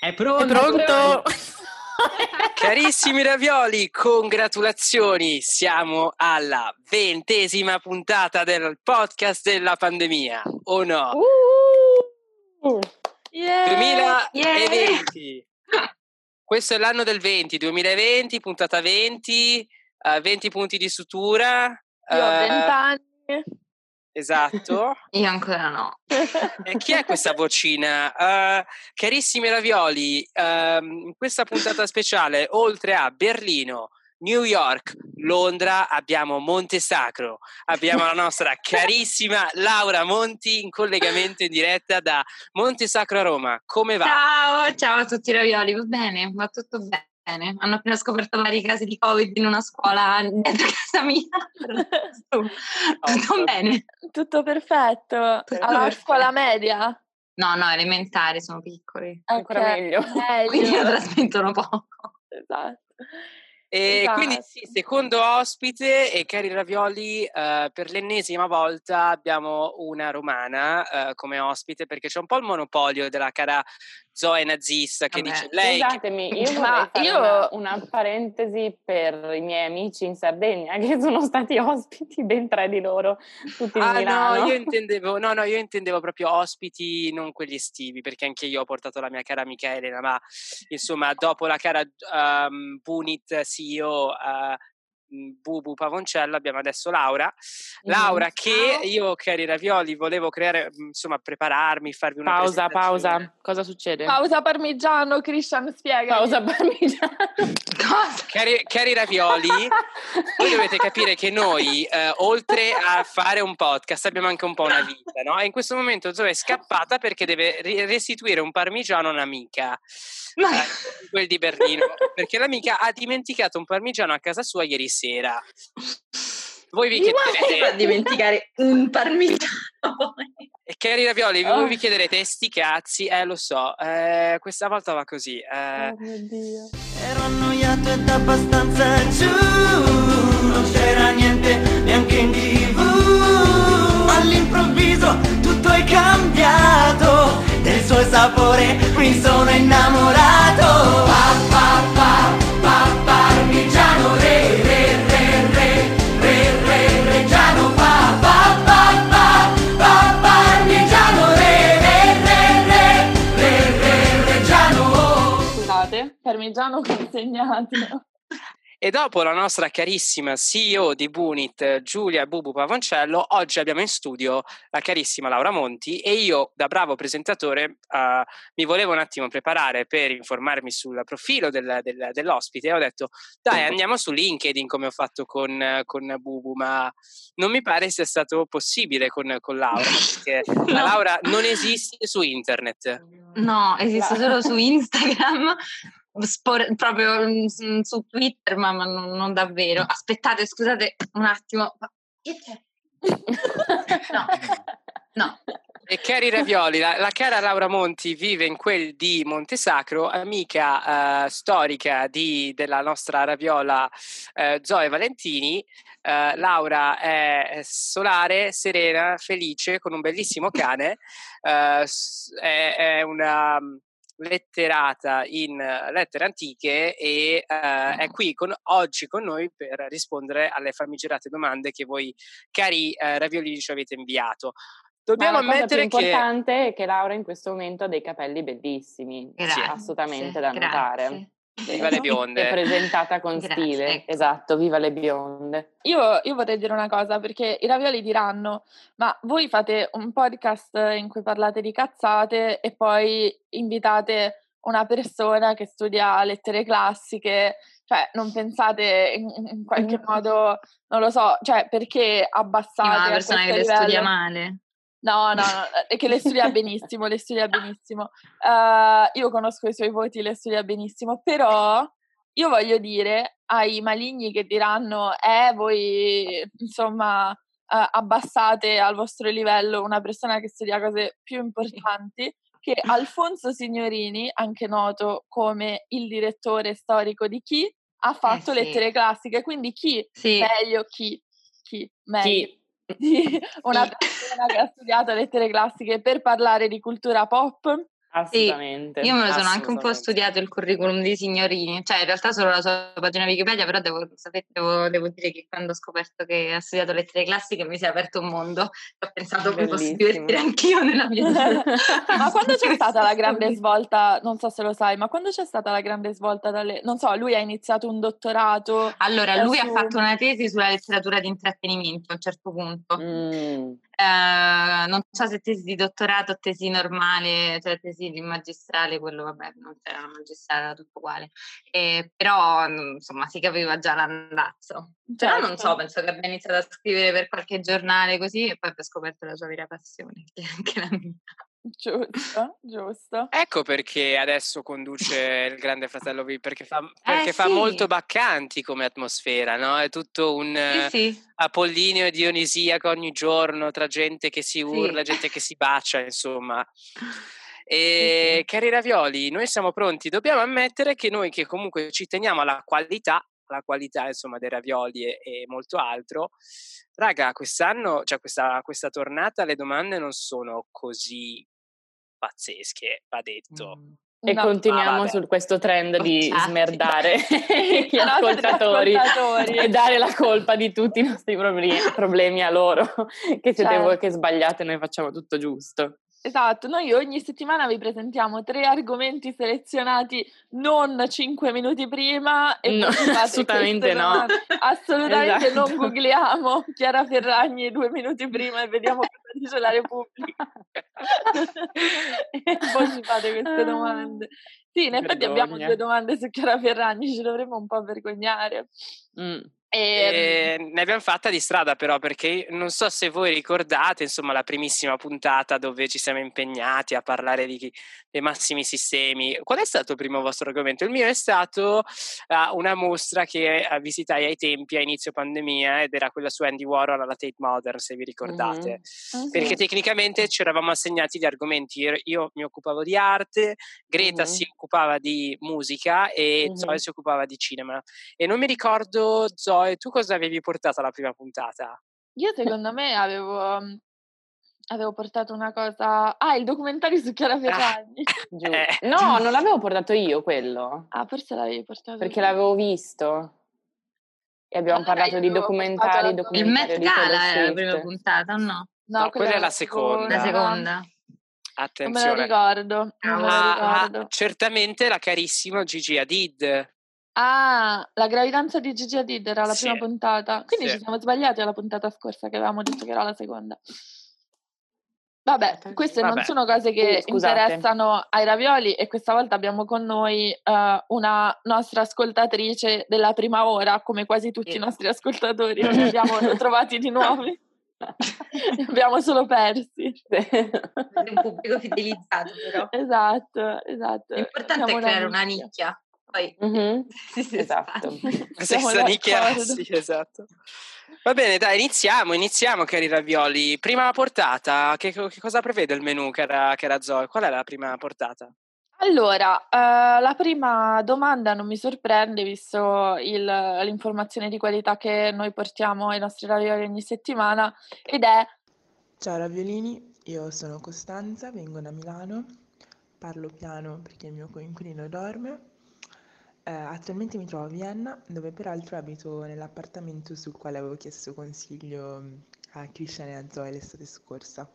È pronto? È pronto? Carissimi ravioli, congratulazioni! Siamo alla ventesima puntata del podcast della pandemia, o no? Uh, Yeah. 2020. Questo è l'anno del 20, 2020, puntata 20, eh, 20 punti di sutura. io ho eh, 20 anni. Esatto. Io ancora no. E chi è questa vocina? Eh, carissimi ravioli, ehm, in questa puntata speciale, oltre a Berlino, New York, Londra, abbiamo Monte Sacro, abbiamo la nostra carissima Laura Monti in collegamento in diretta da Monte Sacro a Roma. Come va? Ciao, ciao a tutti i ravioli, va bene? Va tutto bene. Hanno appena scoperto vari casi di Covid in una scuola dentro casa mia. Tutto, bene. Tutto perfetto. Tutto Alla perfetto. scuola media? No, no, elementari, sono piccoli. Ancora Ok. meglio. Quindi meglio. trasmettono poco. Esatto. E Esatto. quindi sì, secondo ospite e cari ravioli, eh, per l'ennesima volta abbiamo una romana eh, come ospite perché c'è un po' il monopolio della cara Zoe nazista che Vabbè, dice lei che- Scusatemi, io Ma io- una, una parentesi per i miei amici in Sardegna che sono stati ospiti, ben tre di loro, tutti in Ah Milano. no, io intendevo, no, no, io intendevo proprio ospiti, non quelli estivi, perché anche io ho portato la mia cara amica Elena, ma insomma, dopo la cara um, Bunit CEO uh, Bubu Pavoncello abbiamo adesso Laura. Laura Mhm. che Ciao. io, cari ravioli, volevo creare, mm, insomma, prepararmi, farvi una Pausa, pausa. Cosa succede? Pausa parmigiano, Christian, spiega. Pausa parmigiano. Cari, cari ravioli, voi dovete capire che noi, eh, oltre a fare un podcast, abbiamo anche un po' una vita, no? E in questo momento Zoe è scappata perché deve restituire un parmigiano a un'amica, Ma- eh, quel di Berlino, perché l'amica ha dimenticato un parmigiano a casa sua ieri sera. Voi vi Mi vuoi chiederete, dimenticare un parmigiano e cari ravioli, Oh. voi vi chiederete, sti cazzi, eh lo so, eh, questa volta va così. eh, Oh mio Dio. Ero annoiato ed abbastanza giù, non c'era niente neanche in tv. All'improvviso tutto è cambiato, del suo sapore mi sono innamorato. Pa, pa, pa, pa, parmigiano, re, parmigiano consegnato. E dopo la nostra carissima CEO di Bunit, Giulia Bubu Pavoncello, oggi abbiamo in studio la carissima Laura Monti e io, da bravo presentatore, eh, mi volevo un attimo preparare per informarmi sul profilo del- del- dell'ospite e ho detto, dai, andiamo su LinkedIn come ho fatto con, con Bubu, ma non mi pare sia stato possibile con, con Laura, perché la No. Laura non esiste su internet. No, esiste La- solo su Instagram, spor- proprio mm, su Twitter, ma, ma non, non davvero. Aspettate, scusate un attimo. Ma- che c'è? No, no. E cari ravioli, la, la cara Laura Monti vive in quel di Montesacro, amica eh, storica di- della nostra raviola eh, Zoe Valentini. Eh, Laura è solare, serena, felice, con un bellissimo cane. eh, è, è una mm, letterata in eh, lettere antiche e eh, è qui con- oggi con noi per rispondere alle famigerate domande che voi, cari eh, raviolini, ci avete inviato. Dobbiamo Ma la cosa più ammettere che importante è che Laura in questo momento ha dei capelli bellissimi, Grazie, assolutamente da notare. grazie. Viva le bionde. È presentata con Grazie, stile, ecco. esatto, viva le bionde. Io, io vorrei dire una cosa perché i ravioli diranno: ma voi fate un podcast in cui parlate di cazzate e poi invitate una persona che studia lettere classiche, cioè non pensate in, in qualche Mm. modo, non lo so, cioè perché abbassate a una persona che le studia male. No, no, no, è che le studia benissimo, le studia benissimo. Eh, io conosco i suoi voti, le studia benissimo, però io voglio dire ai maligni che diranno, eh, voi insomma eh, abbassate al vostro livello una persona che studia cose più importanti, che Alfonso Signorini, anche noto come il direttore storico di Chi, ha fatto sì. lettere classiche, quindi chi Sì, meglio, chi, chi meglio Chi? Di una persona che ha studiato lettere classiche per parlare di cultura pop Assolutamente. Io me lo sono anche un po' studiato il curriculum dei signorini, cioè in realtà solo la sua pagina Wikipedia, però devo, sapete, devo, devo dire che quando ho scoperto che ha studiato lettere classiche mi si è aperto un mondo ho pensato mi posso divertire anch'io nella mia vita. ma quando c'è stata la grande svolta, non so se lo sai, ma quando c'è stata la grande svolta dalle... Non so, lui ha iniziato un dottorato... Allora, lui ha su- fatto una tesi sulla letteratura di intrattenimento a un certo punto. Mm. Eh, non so se tesi di dottorato o tesi normale, cioè tesi di magistrale, quello vabbè, non c'era la magistrale, era tutto uguale. Eh, però, mm, insomma, si capiva già l'andazzo. Però non so, Certo. penso che abbia iniziato a scrivere per qualche giornale così e poi abbia scoperto la sua vera passione, che è anche la mia. Giusto, giusto. Ecco perché adesso conduce il Grande Fratello VIP, perché fa, perché fa sì. molto baccanti come atmosfera, no? È tutto un eh, Sì, sì. Apollinio e Dionisiaco ogni giorno, tra gente che si urla, gente che si bacia, insomma. E cari Ravioli, noi siamo pronti. Dobbiamo ammettere che noi che comunque ci teniamo alla qualità, alla qualità insomma dei ravioli e, e molto altro, raga, quest'anno, cioè questa, questa tornata, le domande non sono così pazzesche, va detto. Mm. E No. continuiamo Ah, su questo trend di Bocciati. smerdare gli ascoltatori ascoltatori. e dare la colpa di tutti i nostri problemi, problemi a loro, che siete Certo. voi che sbagliate e noi facciamo tutto giusto. Esatto, noi ogni settimana vi presentiamo tre argomenti selezionati non cinque minuti prima e No, assolutamente no. domande. Assolutamente Esatto. non googliamo Chiara Ferragni due minuti prima e vediamo cosa dice la Repubblica. e poi ci fate queste domande. Sì, in effetti abbiamo Vergogna. due domande su Chiara Ferragni, ci dovremmo un po' vergognare. Mm. E, E ne abbiamo fatta di strada però perché non so se voi ricordate insomma la primissima puntata dove ci siamo impegnati a parlare di, chi- dei massimi sistemi. Qual è stato il primo vostro argomento? Il mio è stato eh, una mostra che eh, visitai ai tempi a inizio pandemia ed era quella su Andy Warhol alla Tate Modern se vi ricordate. Mhm. Perché tecnicamente ci eravamo assegnati gli argomenti. Io, io mi occupavo di arte, Greta Mhm. si occupava di musica e. Zoe si occupava di cinema. E non mi ricordo, Zoe, tu cosa avevi portato alla prima puntata? Io secondo me avevo, mm, avevo portato una cosa... Ah, il documentario su Chiara Ferragni. Giù. Eh. No, non l'avevo portato io quello, Ah, forse l'avevi portato perché tu. l'avevo visto. E abbiamo Allora parlato io di documentari, portato- Il documentari Met Gala era la prima puntata, o no? No, quella è la seconda. La seconda. Non me lo Attenzione. ricordo, non me lo Ah, ah, ricordo. certamente la carissima Gigi Hadid. Ah, la gravidanza di Gigi Hadid era la Sì. prima puntata. Quindi Sì. ci siamo sbagliati alla puntata scorsa che avevamo detto che era la seconda. Vabbè, queste non Vabbè. sono cose che Uh, interessano ai ravioli e questa volta abbiamo con noi eh, una nostra ascoltatrice della prima ora, come quasi tutti Sì. i nostri ascoltatori, non ne abbiamo trovati di nuovi, ne abbiamo solo persi. un pubblico fidelizzato, però. Esatto, esatto. L'importante Siamo è creare una una nicchia. Poi Mhm, si si Esatto. Siamo Senza nicchia, d'accordo. sì, esatto. Va bene, dai, iniziamo, iniziamo, cari ravioli. Prima portata, che, che cosa prevede il menù, cara, cara Zoe? Qual è la prima portata? Allora, eh, la prima domanda non mi sorprende visto il- l'informazione di qualità che noi portiamo ai nostri ravioli ogni settimana ed è Ciao Raviolini, io sono Costanza, vengo da Milano, parlo piano perché il mio coinquilino dorme. Eh, attualmente mi trovo a Vienna, dove peraltro abito nell'appartamento sul quale avevo chiesto consiglio mm, a Cristian e a Zoe l'estate scorsa.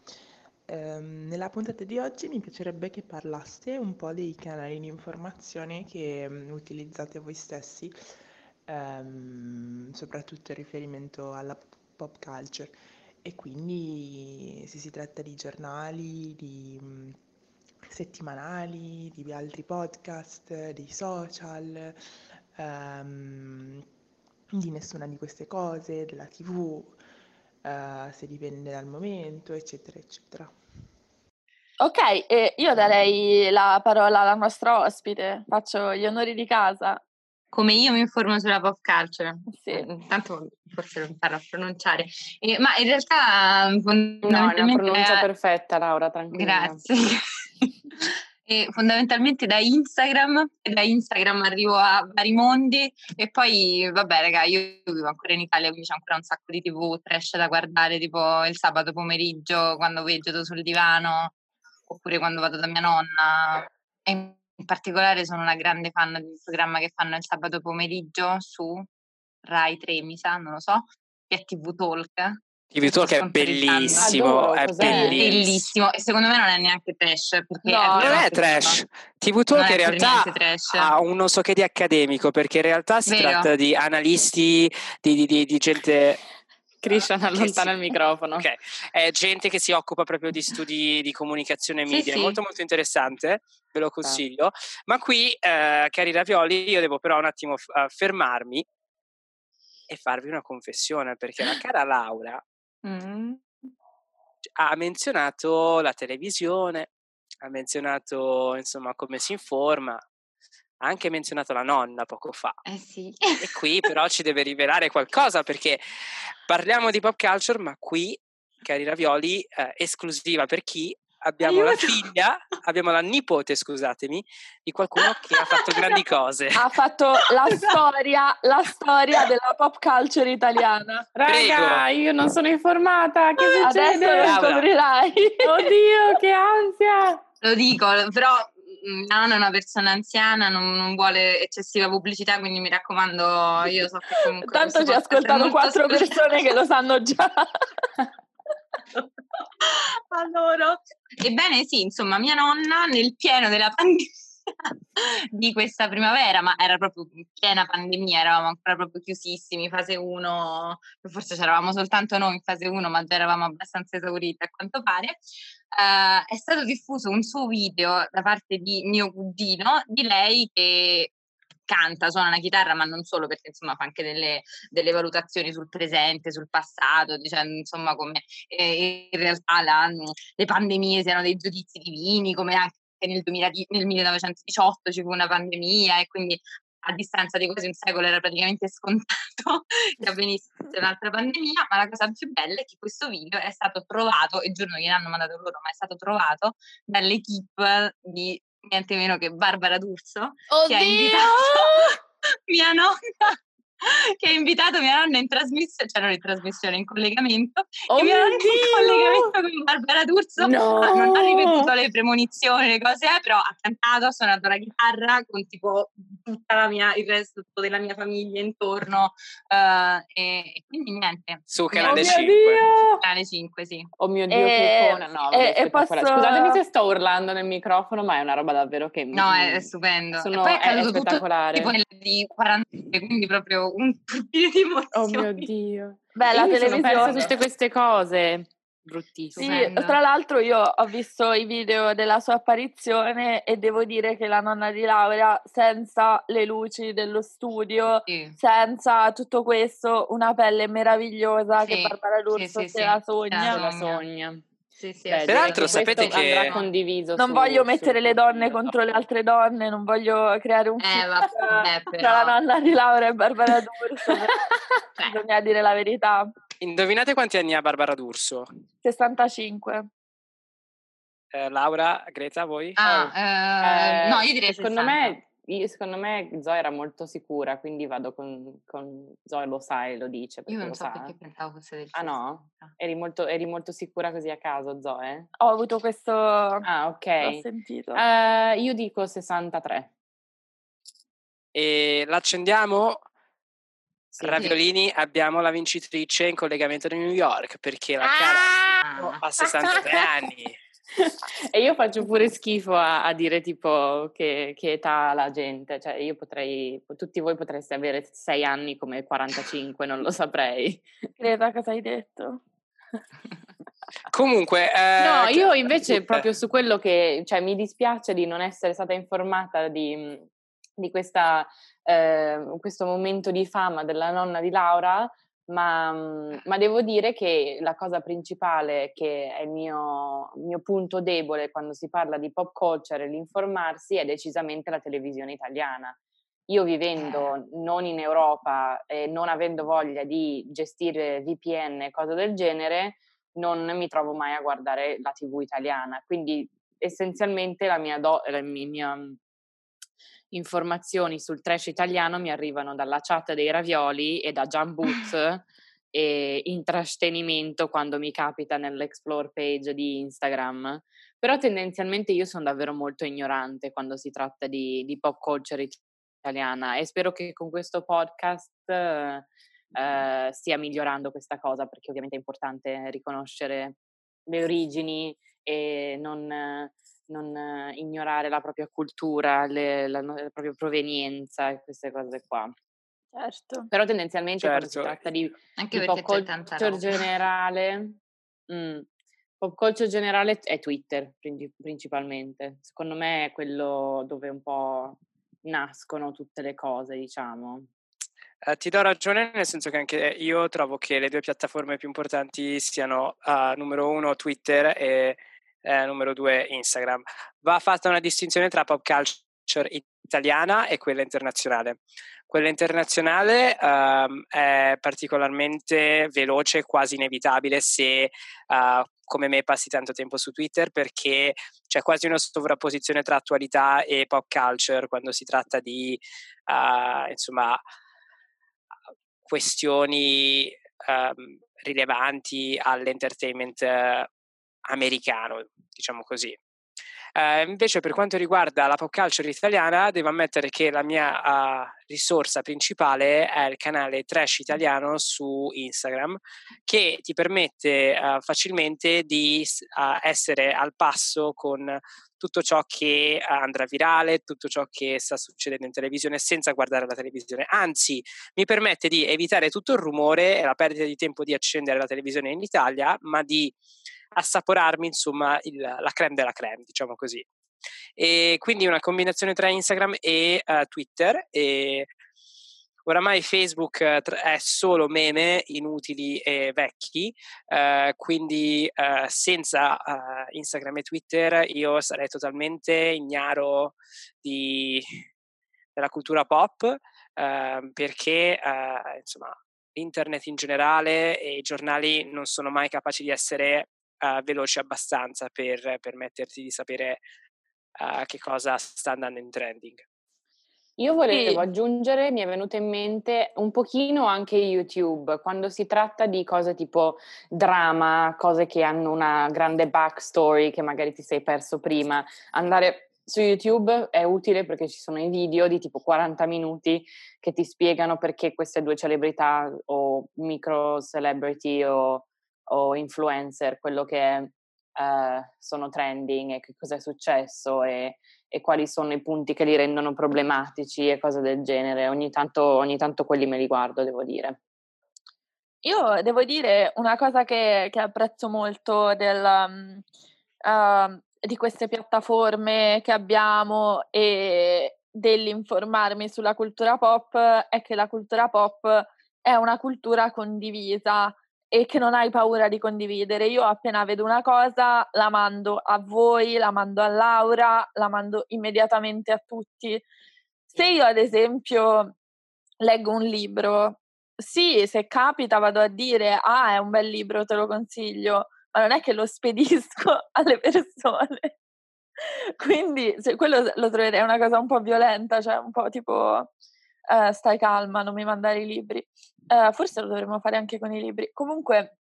Ehm, nella puntata di oggi mi piacerebbe che parlaste un po' dei canali di informazione che mm, utilizzate voi stessi, ehm, soprattutto in riferimento alla pop culture. E quindi se si tratta di giornali, di mm, settimanali, di altri podcast, dei social, ehm, di nessuna di queste cose, della TV, eh, se dipende dal momento, eccetera, eccetera. ok, e io darei la parola alla nostra ospite, faccio gli onori di casa. Come io mi informo sulla pop culture. Sì. Intanto forse lo imparò a pronunciare. Eh, ma in realtà No, è una pronuncia eh, perfetta, Laura, tranquilla. Grazie. E fondamentalmente da Instagram, e da Instagram arrivo a vari mondi e poi vabbè raga io vivo ancora in Italia quindi c'è ancora un sacco di tv trash da guardare tipo il sabato pomeriggio quando vegeto sul divano oppure quando vado da mia nonna. E in particolare sono una grande fan del programma che fanno il sabato pomeriggio su Rai 3, mi sa, non lo so, che è TV Talk. TV Talk è bellissimo, Adoro, è bellissimo. Bellissimo e secondo me non è neanche trash perché No, Non vero è trash. TV non Talk è in realtà ha un non so che di accademico, perché in realtà si Vero. tratta di analisti, di, di- di- di gente... Christian che allontana si- il microfono. Ok, è gente che si occupa proprio di studi di comunicazione e Sì, media, è sì. molto molto interessante, ve lo consiglio. Ma qui, eh, cari ravioli, io devo però un attimo f- fermarmi e farvi una confessione, perché la cara Laura Mm. ha menzionato la televisione, ha menzionato insomma come si informa, ha anche menzionato la nonna poco fa. Eh sì. E qui però ci deve rivelare qualcosa perché parliamo di pop culture, ma qui, cari ravioli, eh, esclusiva per chi? Abbiamo la Aiuto! figlia, abbiamo la nipote, scusatemi, di qualcuno che ha fatto grandi cose. Ha fatto la storia, la storia della pop culture italiana. Raga, io non sono informata. Che Adesso succede? lo Laura. scoprirai. Oddio, che ansia! Lo dico, però mm, nonna è una persona anziana, non, non vuole eccessiva pubblicità, quindi mi raccomando, io so che comunque... Tanto ci molto quattro persone che lo sanno già. Adoro. Ebbene sì, insomma, mia nonna nel pieno della pandemia di questa primavera, ma era proprio piena pandemia, eravamo ancora proprio chiusissimi, fase 1, forse c'eravamo soltanto noi in fase 1, ma già eravamo abbastanza esauriti a quanto pare. eh, è stato diffuso un suo video da parte di mio cugino di lei che canta, suona la chitarra, ma non solo perché insomma fa anche delle, delle valutazioni sul presente, sul passato, dicendo insomma come eh, in realtà la- le pandemie siano dei giudizi divini, come anche nel, 2000 di- nel 1918 ci fu una pandemia e quindi a distanza di quasi un secolo era praticamente scontato che avvenisse un'altra pandemia, ma la cosa più bella è che questo video è stato trovato, e giuro che l'hanno mandato loro, ma è stato trovato dall'equipe di niente meno che Barbara D'Urso, che ha invitato mia nonna che ha invitato mia nonna in trasmissione, cioè non in trasmissione, in collegamento, Oh mia mio nonna in Dio! collegamento con Barbara D'Urso No! Non ha ripetuto le premonizioni, le cose, eh, però ha cantato, ha suonato la chitarra con tipo tutta la mia, il resto della mia famiglia intorno eh, e, e quindi niente. Su Oh Canale mio 5. Dio! Alle 5, sì. Oh mio Dio, E- che icona. No, e- e posso- Scusatemi se sto urlando nel microfono, ma è una roba davvero che... No, è, è stupendo. sono- e poi è è- tutto spettacolare. tipo nel di 40 quindi proprio un turbine di Oh mio emozioni. Dio. Beh, la televisione. tutte queste cose. Sì, Bruttissime. Stupendo. tra l'altro io ho visto i video della sua apparizione e devo dire che la nonna di Laura, senza le luci dello studio, Sì. senza tutto questo, una pelle meravigliosa che Sì, Barbara sì, D'Urso sì, sì, se la sogna. Se la sogna. Sì, sì, Beh, direi Peraltro sapete che- andrà condiviso Non su- voglio mettere le donne contro le altre donne, non voglio creare un Eh, vabbè, tra però. la nonna di Laura e Barbara D'Urso, però Cioè, bisogna dire la verità. Indovinate quanti anni ha Barbara D'Urso? 65. Eh, Laura, Greta, voi? ah, eh, Eh, no, io direi secondo 60. me, io- secondo me Zoe era molto sicura, quindi vado con, con Zoe lo sa e lo dice Io non lo so sa. perché pensavo fosse del Ah no? 60. Eri molto, eri molto sicura così a caso, Zoe? Ho avuto questo... Ah, L'ho ok. sentito. Eh, io dico 63. E l'accendiamo? Sì. Raviolini, abbiamo la vincitrice in collegamento da New York perché la Ah! cara ha 63 anni. e io faccio pure schifo a, a dire tipo che, che età ha la gente, cioè io potrei, tutti voi potreste avere 6 anni come 45, non lo saprei. Greta, cosa hai detto? Comunque, eh, No, io invece eh, proprio su quello che, cioè mi dispiace di non essere stata informata di, di questa, eh, questo momento di fama della nonna di Laura, ma, mm, ma devo dire che la cosa principale che è il mio, mio punto debole quando si parla di pop culture e l'informarsi è decisamente la televisione italiana. Io vivendo non in Europa e non avendo voglia di gestire VPN e cose del genere, non mi trovo mai a guardare la TV italiana. Quindi essenzialmente la mia, do- la mi- mia mm, informazioni sul trash italiano mi arrivano dalla chat dei ravioli e da Jan Booth e intrattenimento quando mi capita nell'explore page di Instagram, però tendenzialmente io sono davvero molto ignorante quando si tratta di, di pop culture italiana e spero che con questo podcast eh, stia migliorando questa cosa perché ovviamente è importante riconoscere le origini e non, non ignorare la propria cultura, le, la, la, propria provenienza e queste cose qua. Certo. Però tendenzialmente certo. quando si certo. tratta di, Anche di pop culture generale, mm, pop culture generale è Twitter principalmente. Secondo me è quello dove un po' nascono tutte le cose, diciamo. Uh, ti do ragione, nel senso che anche io trovo che le due piattaforme più importanti siano uh, numero uno Twitter e uh, numero due Instagram. Va fatta una distinzione tra pop culture italiana e quella internazionale. Quella internazionale um, è particolarmente veloce, quasi inevitabile se uh, come me passi tanto tempo su Twitter perché c'è quasi una sovrapposizione tra attualità e pop culture quando si tratta di uh, insomma questioni um, rilevanti all'entertainment uh, americano, diciamo così. Uh, invece per quanto riguarda la pop culture italiana, devo ammettere che la mia uh, risorsa principale è il canale Trash Italiano su Instagram, che ti permette uh, facilmente di essere al passo con tutto ciò che andrà virale, tutto ciò che sta succedendo in televisione senza guardare la televisione. Anzi, mi permette di evitare tutto il rumore e la perdita di tempo di accendere la televisione in Italia, ma di assaporarmi insomma il, la creme della creme, diciamo così. E quindi una combinazione tra Instagram e uh, Twitter e oramai Facebook è solo meme inutili e vecchi, uh, quindi uh, senza Instagram e Twitter io sarei totalmente ignaro di, della cultura pop ehm, perché insomma internet in generale e i giornali non sono mai capaci di essere uh, veloce abbastanza per permetterti di sapere uh, che cosa sta andando in trending. Io volevo aggiungere, mi è venuto in mente un pochino anche YouTube, quando si tratta di cose tipo drama, cose che hanno una grande backstory che magari ti sei perso prima, andare su YouTube è utile perché ci sono i video di tipo 40 minuti che ti spiegano perché queste due celebrità o micro celebrity o o influencer, quello che uh, sono trending e che cosa è successo e, e, quali sono i punti che li rendono problematici e cose del genere. Ogni tanto, ogni tanto quelli me li guardo, devo dire. Io devo dire una cosa che, che apprezzo molto del, uh, di queste piattaforme che abbiamo e dell'informarmi sulla cultura pop è che la cultura pop è una cultura condivisa e che non hai paura di condividere. Io appena vedo una cosa la mando a voi, la mando a Laura, la mando immediatamente a tutti. Se io ad esempio leggo un libro, sì, se capita vado a dire ah è un bel libro, te lo consiglio, ma non è che lo spedisco alle persone. Quindi cioè, quello lo troverei una cosa un po' violenta, cioè un po' tipo uh, stai calma, non mi mandare i libri. Uh, forse lo dovremmo fare anche con i libri. Comunque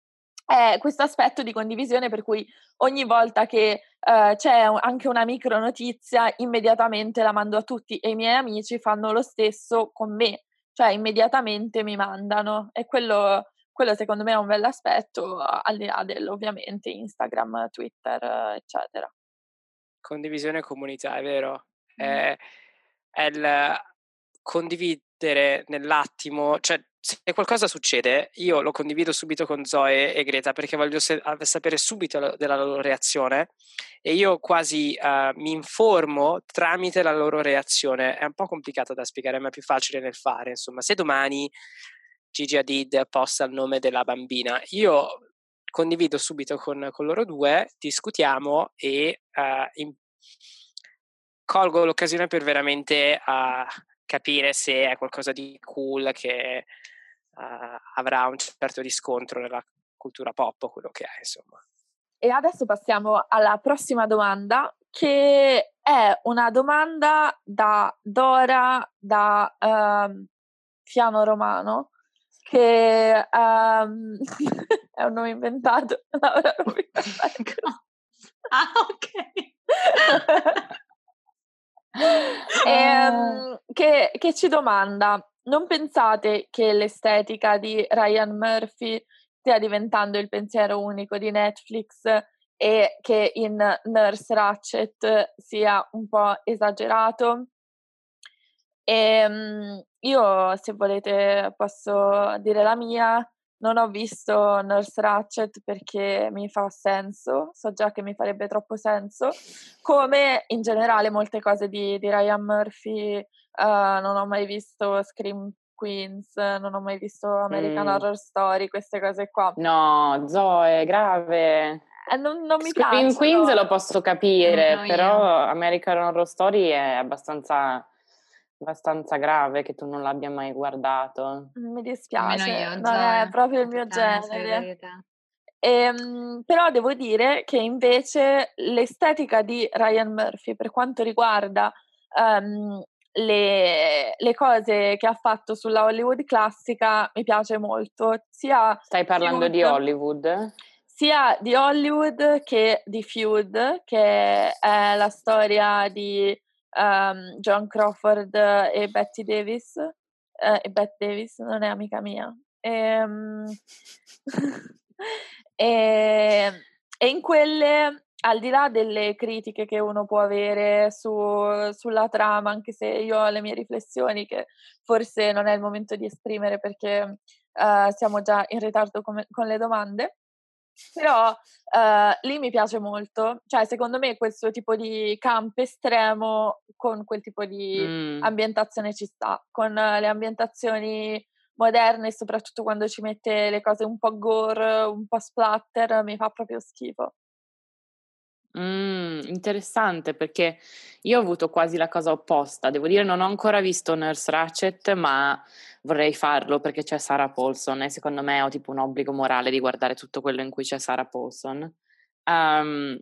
è questo aspetto di condivisione per cui ogni volta che uh, c'è un, anche una micro notizia, immediatamente la mando a tutti e i miei amici fanno lo stesso con me, cioè immediatamente mi mandano e quello, quello secondo me è un bel aspetto al di là dell'ovviamente Instagram, Twitter, eccetera. Condivisione e comunità, è vero. Mm. È, è il condividere nell'attimo, cioè se qualcosa succede, io lo condivido subito con Zoe e Greta perché voglio se- sapere subito la- della loro reazione e io quasi uh, mi informo tramite la loro reazione. È un po' complicato da spiegare, ma è più facile nel fare. Insomma, se domani Gigi Hadid posta il nome della bambina, io condivido subito con, con loro due, discutiamo e uh, in- colgo l'occasione per veramente uh, capire se è qualcosa di cool che uh, avrà un certo riscontro nella cultura pop, quello che è, insomma. E adesso passiamo alla prossima domanda, che è una domanda da Dora da uh, Fiano Romano. che um, è un nome inventato. Laura ah, ok. E, um, che, che ci domanda, non pensate che l'estetica di Ryan Murphy stia diventando il pensiero unico di Netflix e che in Nurse Ratchet sia un po' esagerato? E, um, io, se volete, posso dire la mia. Non ho visto Nurse Ratchet perché mi fa senso, so già che mi farebbe troppo senso, come in generale molte cose di, di Ryan Murphy, uh, non ho mai visto Scream Queens, non ho mai visto American mm. Horror Story, queste cose qua. No, Zoe, grave. Eh, non, non mi Scream piace. Queens lo posso capire, no, però American Horror Story è abbastanza abbastanza grave che tu non l'abbia mai guardato. Mi dispiace, io, non è proprio il mio genere. Ehm, però devo dire che invece l'estetica di Ryan Murphy per quanto riguarda um, le, le, cose che ha fatto sulla Hollywood classica mi piace molto. Sia Stai parlando Feud, di Hollywood? Sia di Hollywood che di Feud, che è la storia di um, John Crawford e Betty Davis. Uh, e Bette Davis non è amica mia. E, um, e, e in quelle al di là delle critiche che uno può avere su, sulla trama, anche se io ho le mie riflessioni che forse non è il momento di esprimere perché uh, siamo già in ritardo con, con le domande, però uh, lì mi piace molto, cioè secondo me questo tipo di camp estremo con quel tipo di mm. ambientazione ci sta, con le ambientazioni moderne, soprattutto quando ci mette le cose un po' gore, un po' splatter, mi fa proprio schifo. Mm, interessante perché io ho avuto quasi la cosa opposta. Devo dire, non ho ancora visto Nurse Ratchet, ma vorrei farlo perché c'è Sarah Paulson e secondo me ho tipo un obbligo morale di guardare tutto quello in cui c'è Sarah Paulson. Um,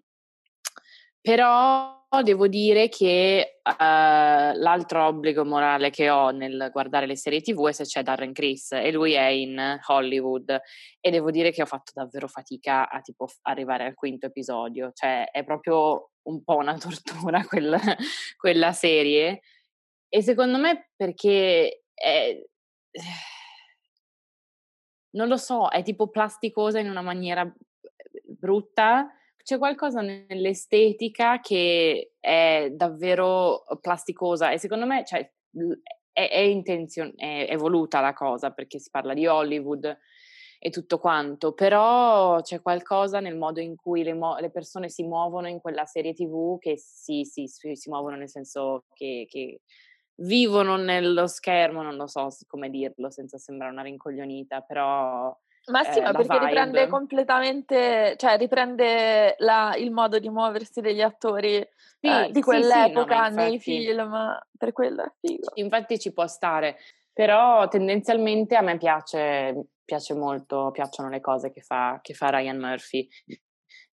però devo dire che uh, l'altro obbligo morale che ho nel guardare le serie TV è se c'è Darren Criss e lui è in Hollywood e devo dire che ho fatto davvero fatica a tipo arrivare al quinto episodio, cioè è proprio un po' una tortura quella, quella serie e secondo me perché è, non lo so, è tipo plasticosa in una maniera brutta c'è qualcosa nell'estetica che è davvero plasticosa e secondo me cioè, è, è, intenzion- è, è voluta la cosa perché si parla di Hollywood e tutto quanto, però c'è qualcosa nel modo in cui le, mo- le persone si muovono in quella serie tv che si, si, si, muovono nel senso che, che, vivono nello schermo, non lo so come dirlo senza sembrare una rincoglionita, però ma sì, eh, ma perché vibe. riprende completamente, cioè riprende la, il modo di muoversi degli attori sì, eh, di quell'epoca sì, sì, no, nei film, per quello è figo. Infatti ci può stare, però tendenzialmente a me piace, piace molto, piacciono le cose che fa, che fa Ryan Murphy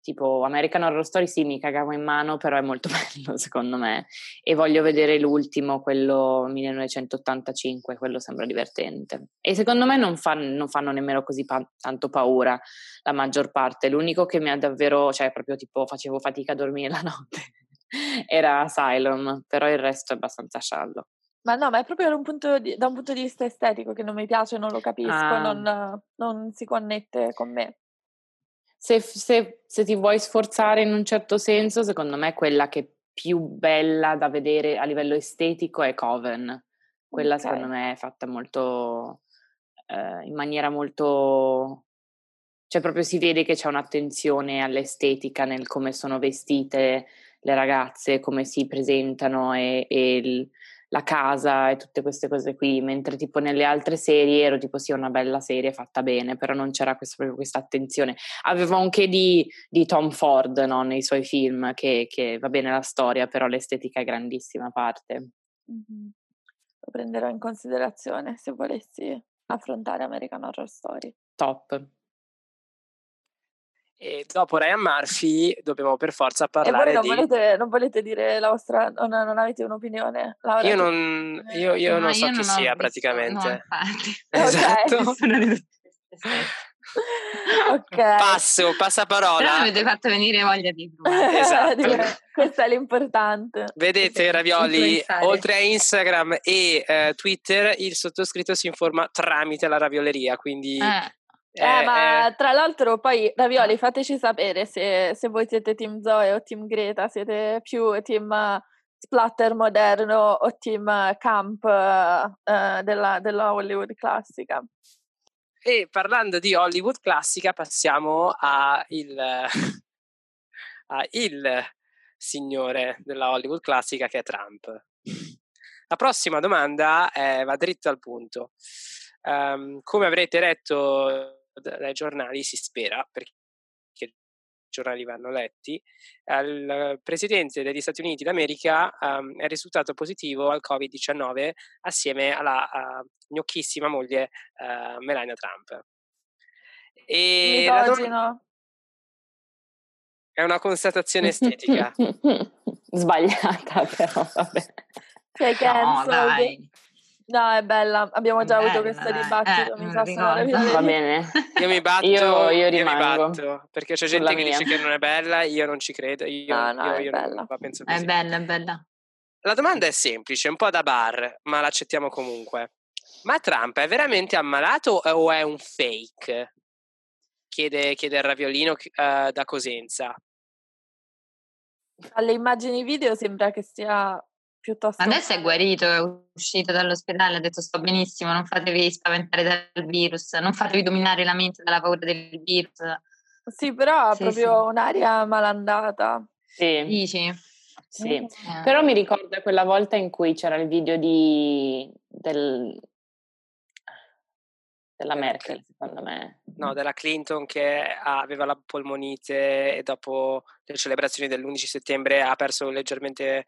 tipo American Horror Story sì mi cagavo in mano però è molto bello secondo me. E voglio vedere l'ultimo quello 1985 quello sembra divertente. E secondo me non, fa, non fanno nemmeno così pa- tanto paura la maggior parte. L'unico che mi ha davvero cioè proprio tipo facevo fatica a dormire la notte era Asylum però il resto è abbastanza sciallo. Ma no, ma è proprio da un punto di, un punto di vista estetico che non mi piace, non lo capisco, ah. non, non si connette con me se, se, se, ti vuoi sforzare in un certo senso, secondo me quella che è più bella da vedere a livello estetico è Coven. Quella okay. secondo me è fatta molto, eh, in maniera molto... Cioè proprio si vede che c'è un'attenzione all'estetica nel come sono vestite le ragazze, come si presentano e, e il, la casa e tutte queste cose qui, mentre tipo nelle altre serie ero tipo sì, una bella serie fatta bene, però non c'era questo, proprio questa attenzione. Avevo anche di, di Tom Ford no? nei suoi film, che, che, va bene la storia, però l'estetica è grandissima parte. Mm-hmm. Lo prenderò in considerazione se volessi affrontare American Horror Story. Top. E dopo Ryan Murphy dobbiamo per forza E voi parlare non di... volete, non volete dire la vostra, non, non avete un'opinione? Laura, Io non, io, io No, non so chi ho sia visto- praticamente. No. Esatto. Nessuna di tutte queste serie. ok. Passo, Però passaparola. mi avete fatto venire voglia di provare. Esatto. Questo è l'importante. Vedete, Ravioli, oltre a Instagram e eh, Twitter, il sottoscritto si informa tramite la ravioleria, quindi... Eh, Eh, eh, ma eh, tra l'altro poi Ravioli fateci sapere se, se voi siete team Zoe o team Greta, siete più team splatter moderno o team camp eh, della, della Hollywood classica. E parlando di Hollywood classica, passiamo a il, a il signore della Hollywood classica che è Trump. La prossima domanda va dritto al punto. Ehm, come avrete letto dai giornali, si spera, perché i giornali vanno letti, il presidente degli Stati Uniti d'America ehm, è risultato positivo al Covid-19 assieme alla eh, gnocchissima moglie eh, Melania Trump. E Misogino. è una constatazione estetica. Sbagliata, però vabbè. Sei no, cancelled. dai. No, è bella. Abbiamo già avuto Bella, questo dai. dibattito. Eh, mi ricordo. via Va bene. Io mi batto, Io- io mi rimango batto, perché c'è sulla gente che dice mia. che non è bella, io non ci credo, io, No, no, io- è io non bella. la penso È così. bella, è bella. La domanda è semplice, un po' da bar, ma l'accettiamo comunque. Ma Trump è veramente ammalato o è un fake? Chiede, chiede il raviolino eh, da Cosenza. Alle immagini video sembra che sia piuttosto... Adesso è guarito, è uscito dall'ospedale, ha detto sto benissimo, non fatevi spaventare dal virus, non fatevi dominare la mente dalla paura del virus. Sì, però ha Sì, proprio sì. un'aria malandata. Sì, Dici? sì. Eh. Però mi ricorda quella volta in cui c'era il video di, del, della Merkel, secondo me. No, della Clinton che aveva la polmonite e dopo le celebrazioni dell'11 settembre ha perso leggermente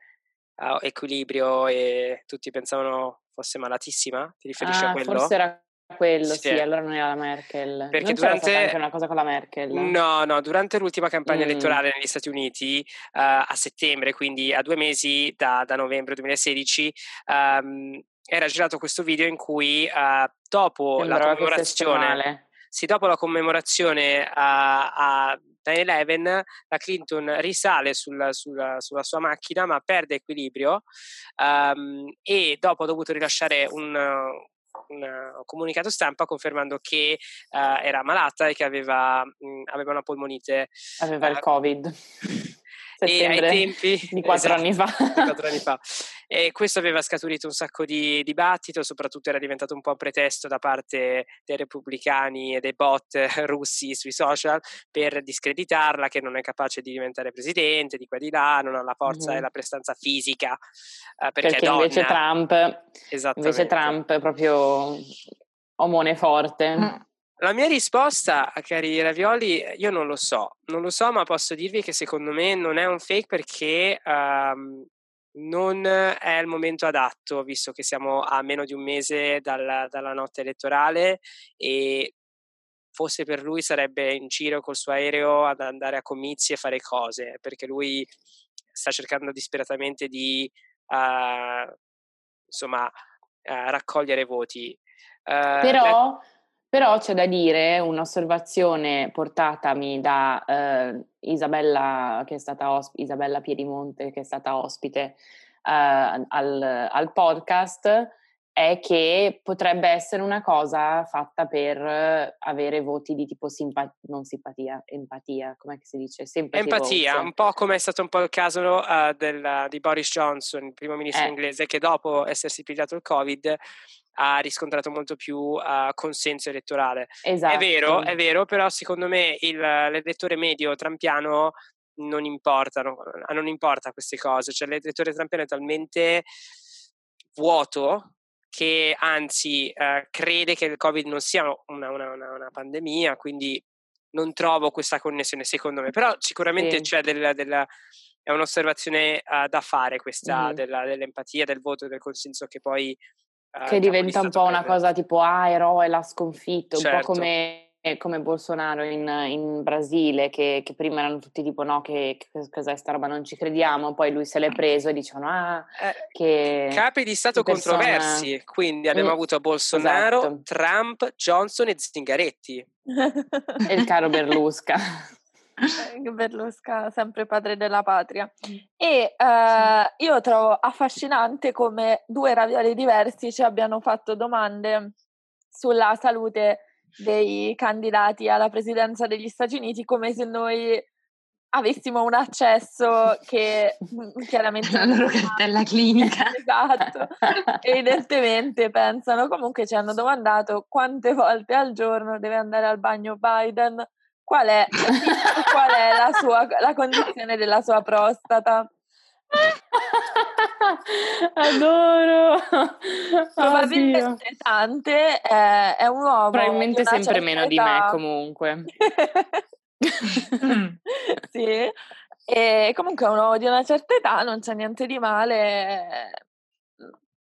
eh, equilibrio e tutti pensavano fosse malatissima. Ti riferisci a Ah, quello? forse era quello, Sì. sì, allora non era la Merkel. Perché non durante- una cosa con la Merkel? No, no, durante l'ultima campagna Mm. elettorale negli Stati Uniti eh, a settembre, quindi a due mesi da, da novembre 2016, ehm, era girato questo video in cui eh, dopo la Sembrava commemorazione sì, dopo la commemorazione a, a 9-11, la Clinton risale sul- sulla, sulla sua macchina ma perde equilibrio ehm, e dopo ha dovuto rilasciare un, un comunicato stampa confermando che eh, era malata e che aveva, mh, aveva una polmonite. Aveva il eh, Covid. E ai Settembre tempi di quattro esatto, anni fa. di quattro anni fa. E questo aveva scaturito un sacco di dibattito, soprattutto era diventato un po' un pretesto da parte dei repubblicani e dei bot russi sui social per discreditarla, che non è capace di diventare presidente, di qua e di là, non ha la forza Mhm. e la prestanza fisica eh, perché, Perché è donna. invece Trump, invece Trump è proprio omone forte. Mm. La mia risposta, cari ravioli, io non lo so, non lo so, ma posso dirvi che secondo me non è un fake perché ehm, non è il momento adatto, visto che siamo a meno di un mese dalla, dalla notte elettorale e forse per lui sarebbe in giro col suo aereo ad andare a comizi e fare cose, perché lui sta cercando disperatamente di eh, insomma eh, raccogliere voti. Eh, Però, però c'è da dire un'osservazione portatami da eh, Isabella, che è stata osp- Isabella Piedimonte, che è stata ospite eh, al, al podcast, è che potrebbe essere una cosa fatta per eh, avere voti di tipo simpa- non simpatia, empatia, come si dice? Sympathy Empatia, votes. un po' come è stato un po' il caso eh, del- di Boris Johnson, il primo ministro Eh. inglese, che dopo essersi pigliato il Covid ha riscontrato molto più eh, consenso elettorale. Esatto. È vero, è vero, però secondo me il, l'elettore medio trampiano non importano, non importa queste cose, cioè l'elettore trampiano è talmente vuoto che anzi eh, crede che il Covid non sia una, una- una- una pandemia, quindi non trovo questa connessione secondo me, però sicuramente Sì. c'è del, del- è un'osservazione eh, da fare questa Mhm. della- dell'empatia, del voto, del consenso che poi... eh, che di diventa un po' una cosa tipo ah eroe l'ha sconfitto, un Certo. po' come come Bolsonaro in, in Brasile, che, che, prima erano tutti tipo no, che, che cos'è sta roba, non ci crediamo, poi lui se l'è preso e dicevano ah, Eh, che... Capi di Stato persona- controversi, quindi abbiamo Mm, avuto Bolsonaro, esatto. Trump, Johnson e Zingaretti. E il caro Berlusca. Berlusca, sempre padre della patria. E eh, io trovo affascinante come due ravioli diversi ci abbiano fatto domande sulla salute dei candidati alla presidenza degli Stati Uniti, come se noi avessimo un accesso che mm, chiaramente La loro cartella clinica. Esatto. Evidentemente pensano, comunque ci hanno domandato quante volte al giorno deve andare al bagno Biden, qual è, qual è la, sua, la condizione della sua prostata. Adoro! Oddio. Probabilmente tante eh, è un uomo. Probabilmente sempre meno di me età. comunque. Sì. E comunque è un uomo di una certa età, non c'è niente di male.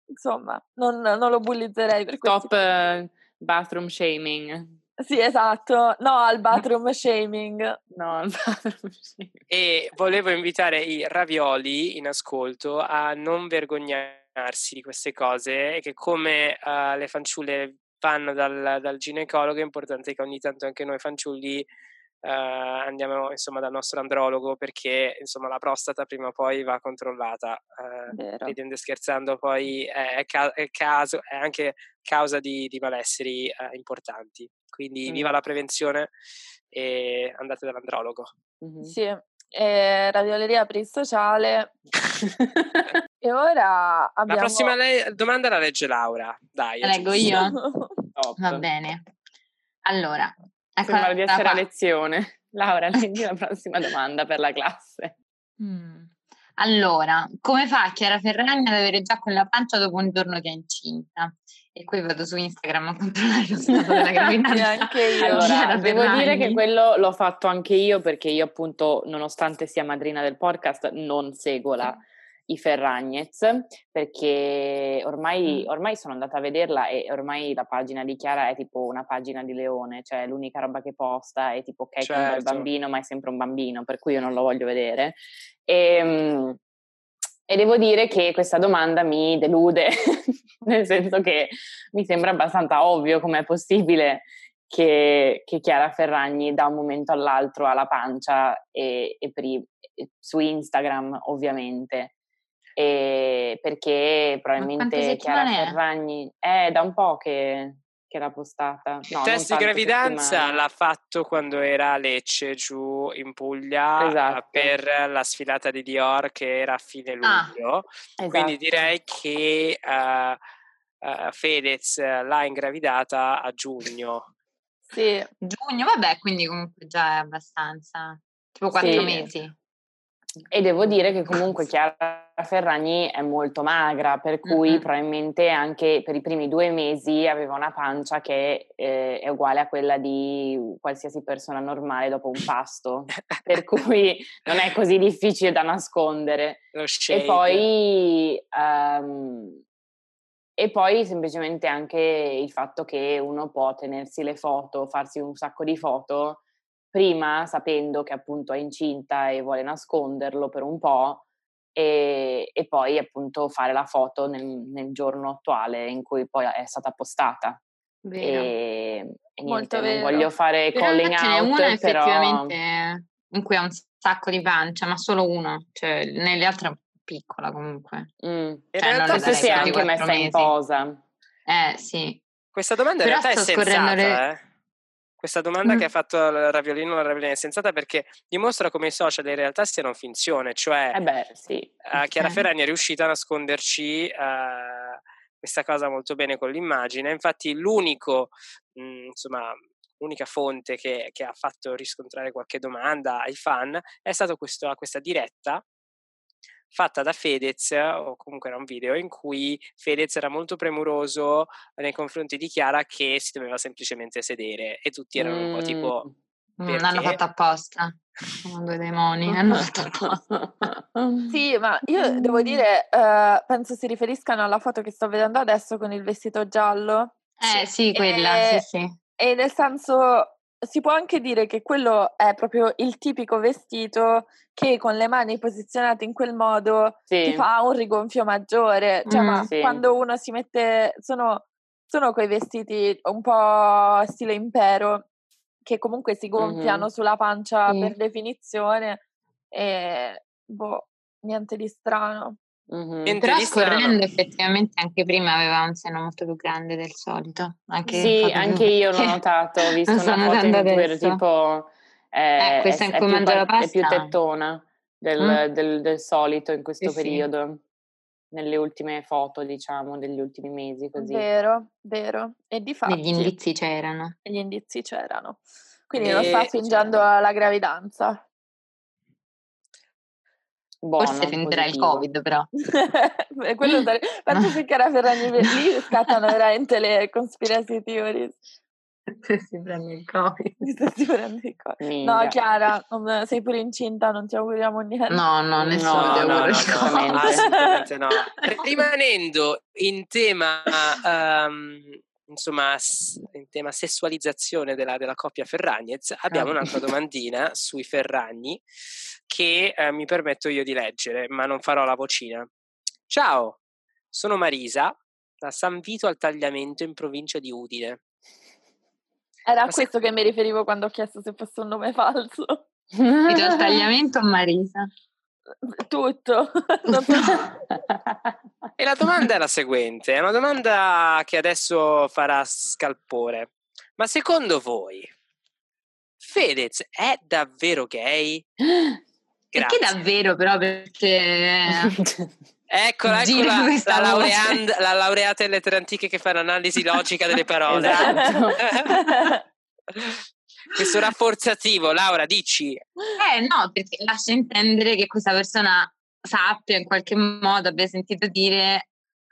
Insomma, non, non lo bullizzerei per questo. Top eh, bathroom shaming. Sì, esatto. No al bathroom shaming. No, il bathroom shaming. E volevo invitare i ravioli in ascolto a non vergognarsi di queste cose e che come eh, le fanciulle vanno dal, dal ginecologo è importante che ogni tanto anche noi fanciulli eh, andiamo insomma dal nostro andrologo perché insomma la prostata prima o poi va controllata. Eh, ridendo e scherzando poi è, è ca- è caso, è anche causa di, di malesseri eh, importanti. Quindi Mm. viva la prevenzione e andate dall'andrologo. Mhm. Sì. E ravioleria per il sociale. E ora abbiamo... La prossima le- domanda la legge Laura. Dai, La leggo giusto. io? Top. Va bene. Allora, ecco Sembra di essere a lezione. Laura, leggi la prossima domanda per la classe. Mm. Allora, come fa Chiara Ferragni ad avere già quella pancia dopo un giorno che è incinta? E qui vado su Instagram a controllare lo stato della gravidanza. anche io. Allora, devo dire che quello l'ho fatto anche io perché io appunto, nonostante sia madrina del podcast, non seguo la, i Ferragnez perché ormai, ormai sono andata a vederla e ormai la pagina di Chiara è tipo una pagina di leone, cioè l'unica roba che posta è tipo ok, è Certo. bambino, ma è sempre un bambino, per cui io non lo voglio vedere. E, e devo dire che questa domanda mi delude, nel senso che mi sembra abbastanza ovvio com'è possibile che, che Chiara Ferragni da un momento all'altro ha la pancia e, e per i- e su Instagram ovviamente. E perché probabilmente Chiara? Ferragni è da un po' che, che l'ha postata. Il No, non test di gravidanza settimane. l'ha fatto quando era a Lecce, giù in Puglia, eh, Esatto. per la sfilata di Dior che era a fine Ah. luglio. Quindi Esatto. direi che eh, eh, Fedez l'ha ingravidata a giugno. Sì, Giugno, vabbè, quindi comunque già è abbastanza. Tipo quattro Sì. mesi. E devo dire che comunque Chiara Ferragni è molto magra, per cui Mm-mm. probabilmente anche per i primi due mesi aveva una pancia che eh, è uguale a quella di qualsiasi persona normale dopo un pasto, per cui non è così difficile da nascondere. E poi, ehm, e poi semplicemente anche il fatto che uno può tenersi le foto, farsi un sacco di foto, prima sapendo che appunto è incinta e vuole nasconderlo per un po', e, e poi appunto fare la foto nel, nel giorno attuale in cui poi è stata postata. Vero. E, e Molto niente, non vero. voglio fare In calling realtà ce n'è out, una però... effettivamente in cui ha un sacco di pancia, ma solo uno. Cioè, nelle altre è piccola comunque. Mm. In Cioè, le si è anche messa in mesi. posa. Eh, sì. Questa domanda in Però realtà è sto scorrendo sensata, le- eh. Questa domanda che Mm. ha fatto il Raviolino la Raviolina è sensata perché dimostra come i social in realtà siano finzione, cioè Eh beh, sì. eh, Chiara. Ferragni è riuscita a nasconderci eh, questa cosa molto bene con l'immagine. Infatti, l'unico, mh, insomma, l'unica fonte che, che ha fatto riscontrare qualche domanda ai fan è stata questo- questa diretta fatta da Fedez, o comunque era un video in cui Fedez era molto premuroso nei confronti di Chiara che si doveva semplicemente sedere e tutti erano un po' tipo Mm. Mm, Perché? L'hanno fatto apposta. Sono due demoni. L'hanno fatto apposta. Sì, ma io devo dire, eh, penso si riferiscano alla foto che sto vedendo adesso con il vestito giallo. Eh, sì, quella, Eh, sì, sì. E nel senso, si può anche dire che quello è proprio il tipico vestito che con le mani posizionate in quel modo Sì. ti fa un rigonfio maggiore. Cioè, Mm, ma sì. quando uno si mette, sono, sono quei vestiti un po' stile impero che comunque si gonfiano Mhm. sulla pancia Sì. per definizione e boh, niente di strano. Mhm. Niente Però scorrendo effettivamente anche prima aveva un seno molto più grande del solito. Anche Sì, più anche io l'ho notato, ho visto una foto in adesso. tipo eh, Eh, questa è, in è più, la par- è più pasta? tettona del, Mm. del- del solito in questo Sì, sì. periodo, nelle ultime foto, diciamo, degli ultimi mesi, così. Vero, vero. E di Gli fatti indizi c'erano. gli indizi c'erano. Quindi non E- sta fingendo la gravidanza. Buono, Forse finirà il. Covid, però. E quello sare- Penso che Chiara Ferragni lì scattano veramente le conspiracy theories. si prende il Covid. Mi sto sicurando di cosa. No, Minchia. Chiara, non- sei pure incinta, non ti auguriamo niente. No, no, nessuno No, ti no, augura no, il assolutamente. Covid. Assolutamente no. Rimanendo in tema, ehm, insomma, in tema sessualizzazione della, della coppia Ferragnez, abbiamo Ah. un'altra domandina sui Ferragni che eh, mi permetto io di leggere, ma non farò la vocina. Ciao, sono Marisa, da San Vito al Tagliamento in provincia di Udine. Era a questo che mi riferivo quando ho chiesto se fosse un nome falso. Vito al tagliamento o Marisa? Tutto. E la domanda è la seguente, è una domanda che adesso farà scalpore. Ma secondo voi Fedez è davvero gay? Perché davvero però? Perché... Eccola, Gira eccola questa la, laureand- la laureata in lettere antiche che fa l'analisi logica delle parole. Esatto. Questo rafforzativo, Laura, dici. Eh no, perché lascia intendere che questa persona sappia in qualche modo, abbia sentito dire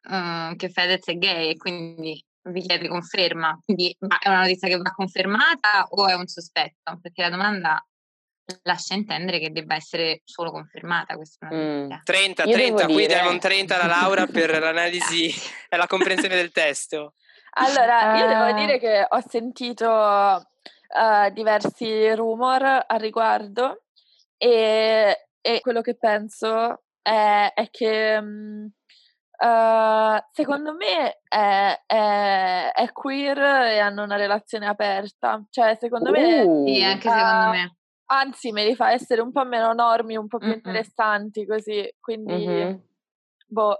eh, che Fedez è gay e quindi vi chiede conferma. Quindi ma è una notizia che va confermata o è un sospetto? Perché la domanda lascia intendere che debba essere solo confermata questa Mm. notizia. 30, Io 30, devo qui dire- diamo un 30 alla Laura per l'analisi e la comprensione del testo. Allora, io devo Ah. dire che ho sentito eh, diversi rumor al riguardo e, e quello che penso è, è che mm, eh, secondo me è, è- è queer e hanno una relazione aperta. Cioè, secondo me, Uh, Sì, anche Ah, secondo me. anzi, me li fa essere un po' meno normi, un po' più Mm-mm. interessanti così. Quindi, mhm. boh,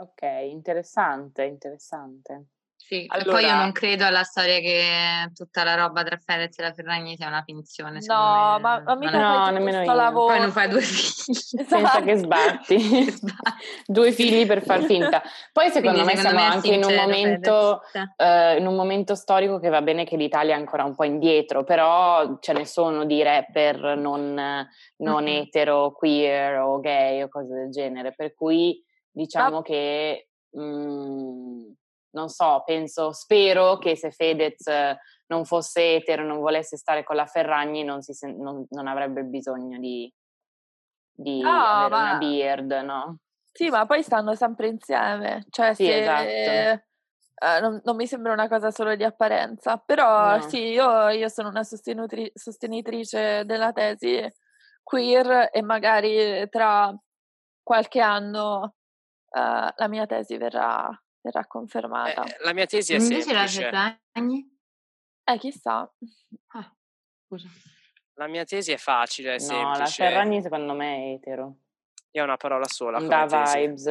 Ok, interessante, interessante. Sì, e poi io Allora- non credo alla storia che tutta la roba tra Fedez e la Ferragni sia una finzione. secondo no, me ma, ma mica No, fai sto io. lavoro. Poi non fai due figli. Senza che Esatto. sbatti. Due figli per far finta. Poi secondo Quindi me secondo siamo me anche in un, momento, eh, in un momento storico che va bene che l'Italia è ancora un po' indietro, però ce ne sono di rapper non, non Mhm. etero, queer o gay o cose del genere, per cui diciamo Ma- che mm, non so, penso, spero che se Fedez eh, non fosse etero, non volesse stare con la Ferragni, non, si non- non avrebbe bisogno di, di No, avere ma- una beard, no? Sì, ma poi stanno sempre insieme, cioè Sì, se, esatto. eh, non, non mi sembra una cosa solo di apparenza, però No. sì, io, io sono una sostenutri- sostenitrice della tesi queer e magari tra qualche anno eh, la mia tesi verrà, verrà confermata. Eh, la mia tesi è Invece la semplice. Ferragni? Eh, chissà. Ah, scusa. La mia tesi è facile, è No, la semplice. Ferragni secondo me è etero. Io ho una parola sola tesi. vibes.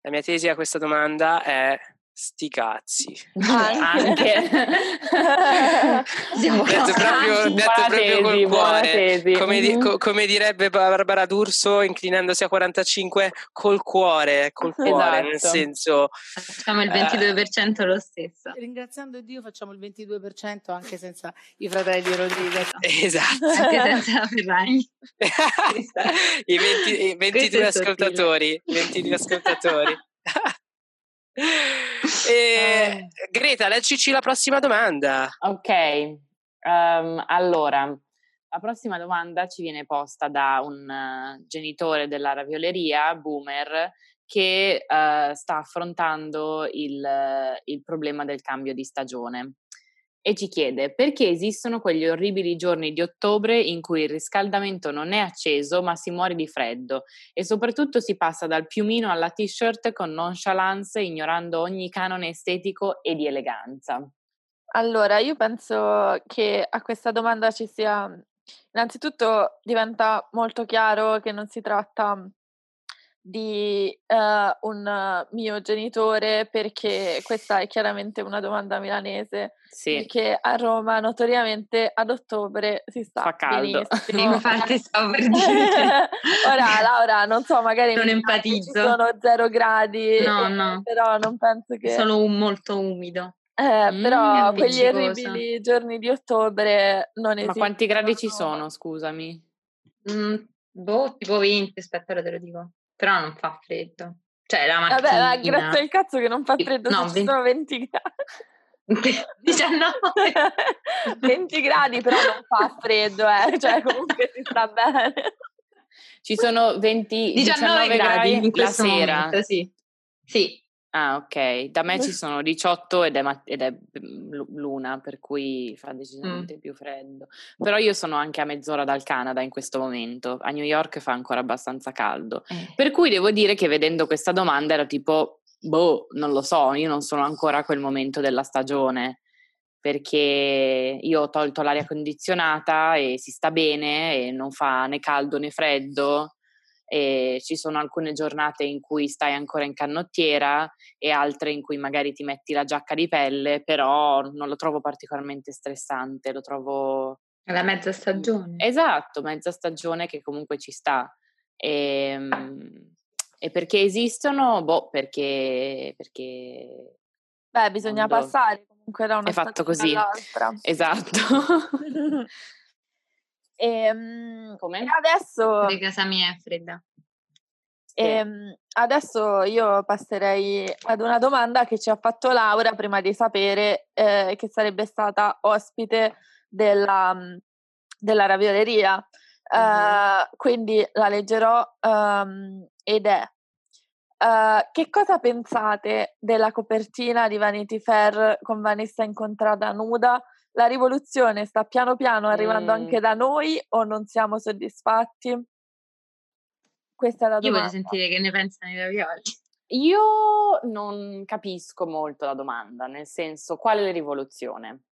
La mia tesi a questa domanda è sti cazzi. Anche. Siamo detto proprio, detto proprio col cuore. Come, di- Mhm. co- come direbbe Barbara D'Urso, inclinandosi a 45, col cuore, col cuore, nel Esatto. senso... Facciamo il Eh. 22% lo stesso. Ringraziando Dio facciamo il 22% anche senza i fratelli Rodriguez. Esatto. Anche senza la Ferragni. I, 20 i 22 Questo è sottile. ascoltatori. 22 ascoltatori. E, Greta, leggici la prossima domanda. Ok, ehm, allora, la prossima domanda ci viene posta da un eh, genitore della ravioleria, boomer, che eh, sta affrontando il, il problema del cambio di stagione. E ci chiede perché esistono quegli orribili giorni di ottobre in cui il riscaldamento non è acceso ma si muore di freddo e soprattutto si passa dal piumino alla t-shirt con nonchalance ignorando ogni canone estetico e di eleganza. Allora, io penso che a questa domanda ci sia innanzitutto diventa molto chiaro che non si tratta di eh, un mio genitore perché questa è chiaramente una domanda milanese Sì, perché a Roma notoriamente ad ottobre si sta Fa caldo. Infatti stavo per dire. Ora Laura, non so, magari Non empatizzo. sono zero gradi, No, no. però non penso che... Solo un molto umido. Eh, Mm, però quegli orribili giorni di ottobre non ma esistono. quanti gradi ci sono, scusami? Mm, boh, tipo 20, aspetta, ora te lo dico. Però non fa freddo. Cioè, la mattina... Vabbè, ma grazie al cazzo che non fa freddo no, se ci 20 sono 20 gradi. 19. 20 gradi però non fa freddo, eh. cioè comunque si sta bene. Ci sono 20, 19 gradi in la questo sera. momento, sì. Sì, Ah, ok. Da me ci sono 18 ed è, ed è mm, lu- luna, per cui fa decisamente più freddo. Però io sono anche a mezz'ora dal Canada in questo momento. A New York fa ancora abbastanza caldo. Eh, Per cui devo dire che vedendo questa domanda ero tipo, boh, non lo so, io non sono ancora a quel momento della stagione. Perché io ho tolto l'aria condizionata e si sta bene e non fa né caldo né freddo. E ci sono alcune giornate in cui stai ancora in canottiera e altre in cui magari ti metti la giacca di pelle, però non lo trovo particolarmente stressante, lo trovo è la mezza stagione. esatto, mezza stagione che comunque ci sta. E, e perché esistono? Boh, perché, perché Beh, bisogna Mondo. passare comunque da una È fatto così. all'altra. esatto. Ehm, Come? e adesso, Di casa mia è fredda. Sì. ehm, adesso io passerei ad una domanda che ci ha fatto Laura prima di sapere eh, che sarebbe stata ospite della, mm, della ravioleria. Eh, Mhm. quindi la leggerò ehm, ed è eh, che cosa pensate della copertina di Vanity Fair con Vanessa incontrata nuda? La rivoluzione sta piano piano arrivando Mm. anche da noi o non siamo soddisfatti? Questa è la Io domanda. voglio sentire che ne pensano i ravioli. Io non capisco molto la domanda, nel senso, quale rivoluzione?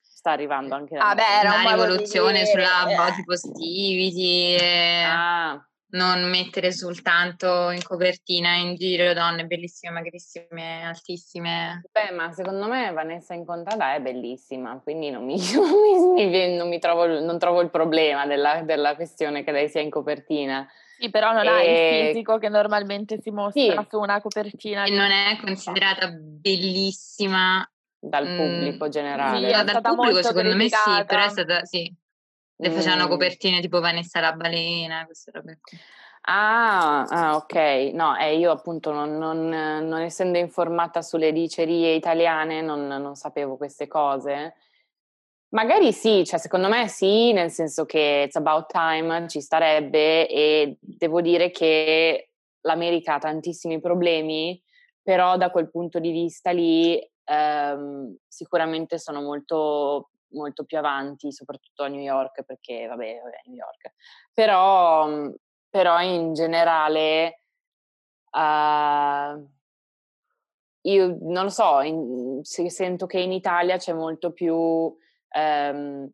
Sta arrivando anche da Ah, beh, noi. era un Una rivoluzione sulla eh. body positivity, Ah, non mettere soltanto in copertina in giro donne bellissime, magrissime, altissime. beh, ma secondo me Vanessa Incontrada è bellissima, quindi non mi, non mi- non mi trovo, il- non trovo il problema della, della questione che lei sia in copertina. Sì, però non ha il E- fisico che normalmente si mostra Sì. su una copertina. E di- non è considerata bellissima dal Mm, pubblico generale. Sì, dal stata pubblico, molto secondo me sì, criticata. però è stata sì. Le facevano Mm. copertine tipo Vanessa la balena, queste robe qui. Ah, ah, ok. No, eh, io appunto non, non, non essendo informata sulle dicerie italiane non, non sapevo queste cose. Magari sì, cioè secondo me sì, nel senso che it's about time, ci starebbe e devo dire che l'America ha tantissimi problemi, però da quel punto di vista lì ehm, sicuramente sono molto, molto più avanti, soprattutto a New York, perché vabbè, vabbè New York. Però, mm, però in generale eh, io non lo so, in- se- sento che in Italia c'è molto più ehm,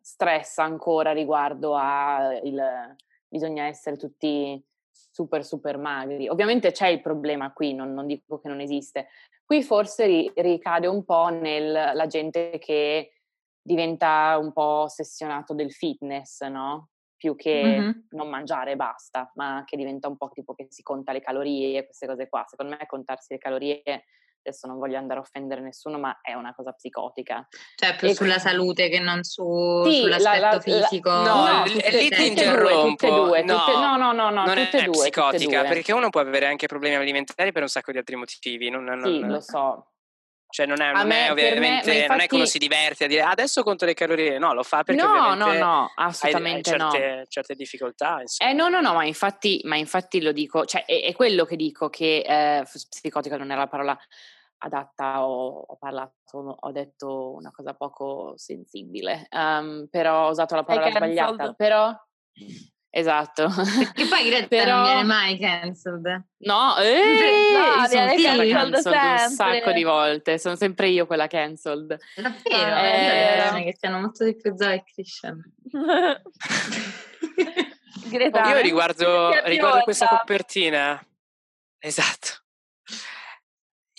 stress ancora riguardo a il bisogna essere tutti super super magri. Ovviamente c'è il problema qui, non, non dico che non esiste. Qui forse ri- ricade un po' nella gente che diventa un po' ossessionato del fitness, no? Più che Mhm. non mangiare e basta, ma che diventa un po' tipo che si conta le calorie e queste cose qua. Secondo me contarsi le calorie, adesso non voglio andare a offendere nessuno, ma è una cosa psicotica. Cioè più E sulla quindi- salute che non su, Sì, sull'aspetto la- la- fisico. No, No, l- tutte- lì ti tutte e due, interrompo. tutte e due, no, tutte- no, no, no, no, non tutte e è due, psicotica, due. perché uno può avere anche problemi alimentari per un sacco di altri motivi. Non, non- Sì, lo so. Cioè non è, A non me- è me- ovviamente, ma non è che uno si diverte a dire adesso conto le calorie, no, lo fa perché No, no, no, hai- hai assolutamente no. certe, certe difficoltà. Insomma. Eh no, no, no, ma infatti, ma infatti lo dico, cioè è, è quello che dico che eh, psicotica non era la parola, adatta ho, ho parlato, ho detto una cosa poco sensibile, um, però ho usato la parola sbagliata, però... Esatto. Che poi Greta Però... non viene mai cancelled. No, eh, No, io sono stata cancelled un sacco di volte, sono sempre io quella cancelled. Davvero? Eh, Eh, che siano molto di più Zoe e Christian. Greta, Io riguardo, ti riguardo questa copertina, esatto.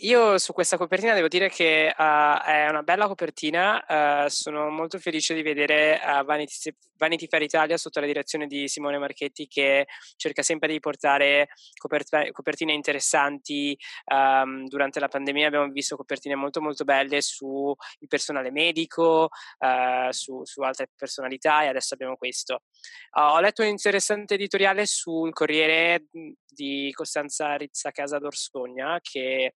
Io su questa copertina devo dire che eh, è una bella copertina, eh, sono molto felice di vedere eh, Vanity, Vanity Fair Italia sotto la direzione di Simone Marchetti che cerca sempre di portare copert- copertine interessanti. ehm, durante la pandemia abbiamo visto copertine molto molto belle sul personale medico, eh, su, su altre personalità e adesso abbiamo questo. Uh, ho letto un interessante editoriale sul Corriere di Costanza Rizza Casa d'Orsogna che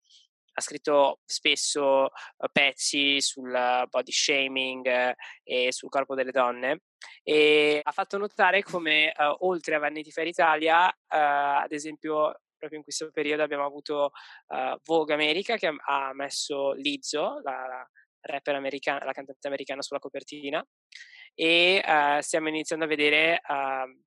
ha scritto spesso uh, pezzi sul uh, body shaming eh, e sul corpo delle donne e ha fatto notare come uh, oltre a Vanity Fair Italia, uh, ad esempio proprio in questo periodo abbiamo avuto uh, Vogue America che ha- messo Lizzo, la, rapper americana, la cantante americana sulla copertina e eh, stiamo iniziando a vedere ehm,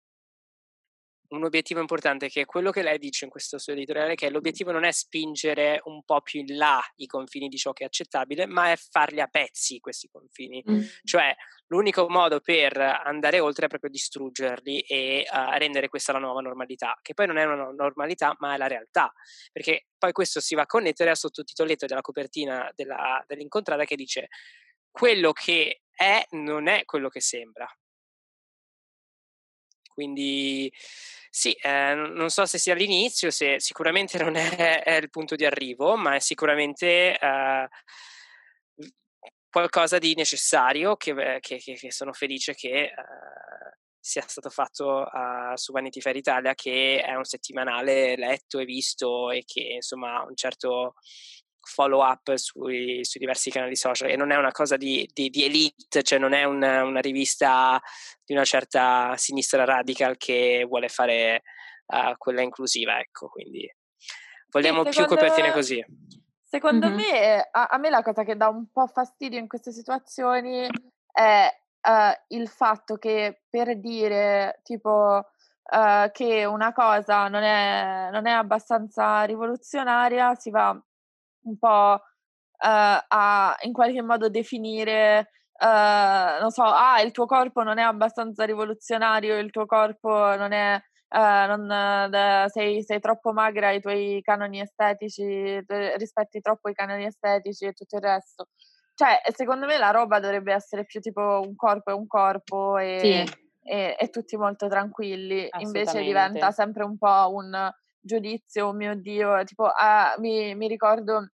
un obiettivo importante che è quello che lei dice in questo suo editoriale, che l'obiettivo non è spingere un po' più in là i confini di ciò che è accettabile, ma è farli a pezzi questi confini. Mm. Cioè l'unico modo per andare oltre è proprio distruggerli e eh, rendere questa la nuova normalità, che poi non è una no- normalità, ma è la realtà, perché poi questo si va a connettere al sottotitoletto della copertina della, dell'incontrata che dice quello che è non è quello che sembra. Quindi sì, eh, non so se sia l'inizio, se sicuramente non è, è il punto di arrivo, ma è sicuramente eh, qualcosa di necessario che, eh, che- che- che sono felice che eh, sia stato fatto eh, su Vanity Fair Italia, che è un settimanale letto e visto e che insomma ha un certo follow up sui, sui diversi canali social e non è una cosa di, di- di elite, cioè non è un- una rivista di una certa sinistra radical che vuole fare eh, quella inclusiva, ecco, quindi vogliamo più secondo- copertine così. Secondo Mhm. me, a, a me la cosa che dà un po' fastidio in queste situazioni è eh, il fatto che per dire tipo eh, che una cosa non è, non è abbastanza rivoluzionaria si va un po' eh, a in qualche modo definire, eh, non so, ah, il tuo corpo non è abbastanza rivoluzionario, il tuo corpo non è eh, non, sei, sei troppo magra ai tuoi canoni estetici, rispetti troppo i canoni estetici e tutto il resto. Cioè, secondo me la roba dovrebbe essere più tipo un corpo è un corpo e, Sì. e, e tutti molto tranquilli. Invece diventa sempre un po' un giudizio, oh mio Dio, tipo, ah, mi, mi ricordo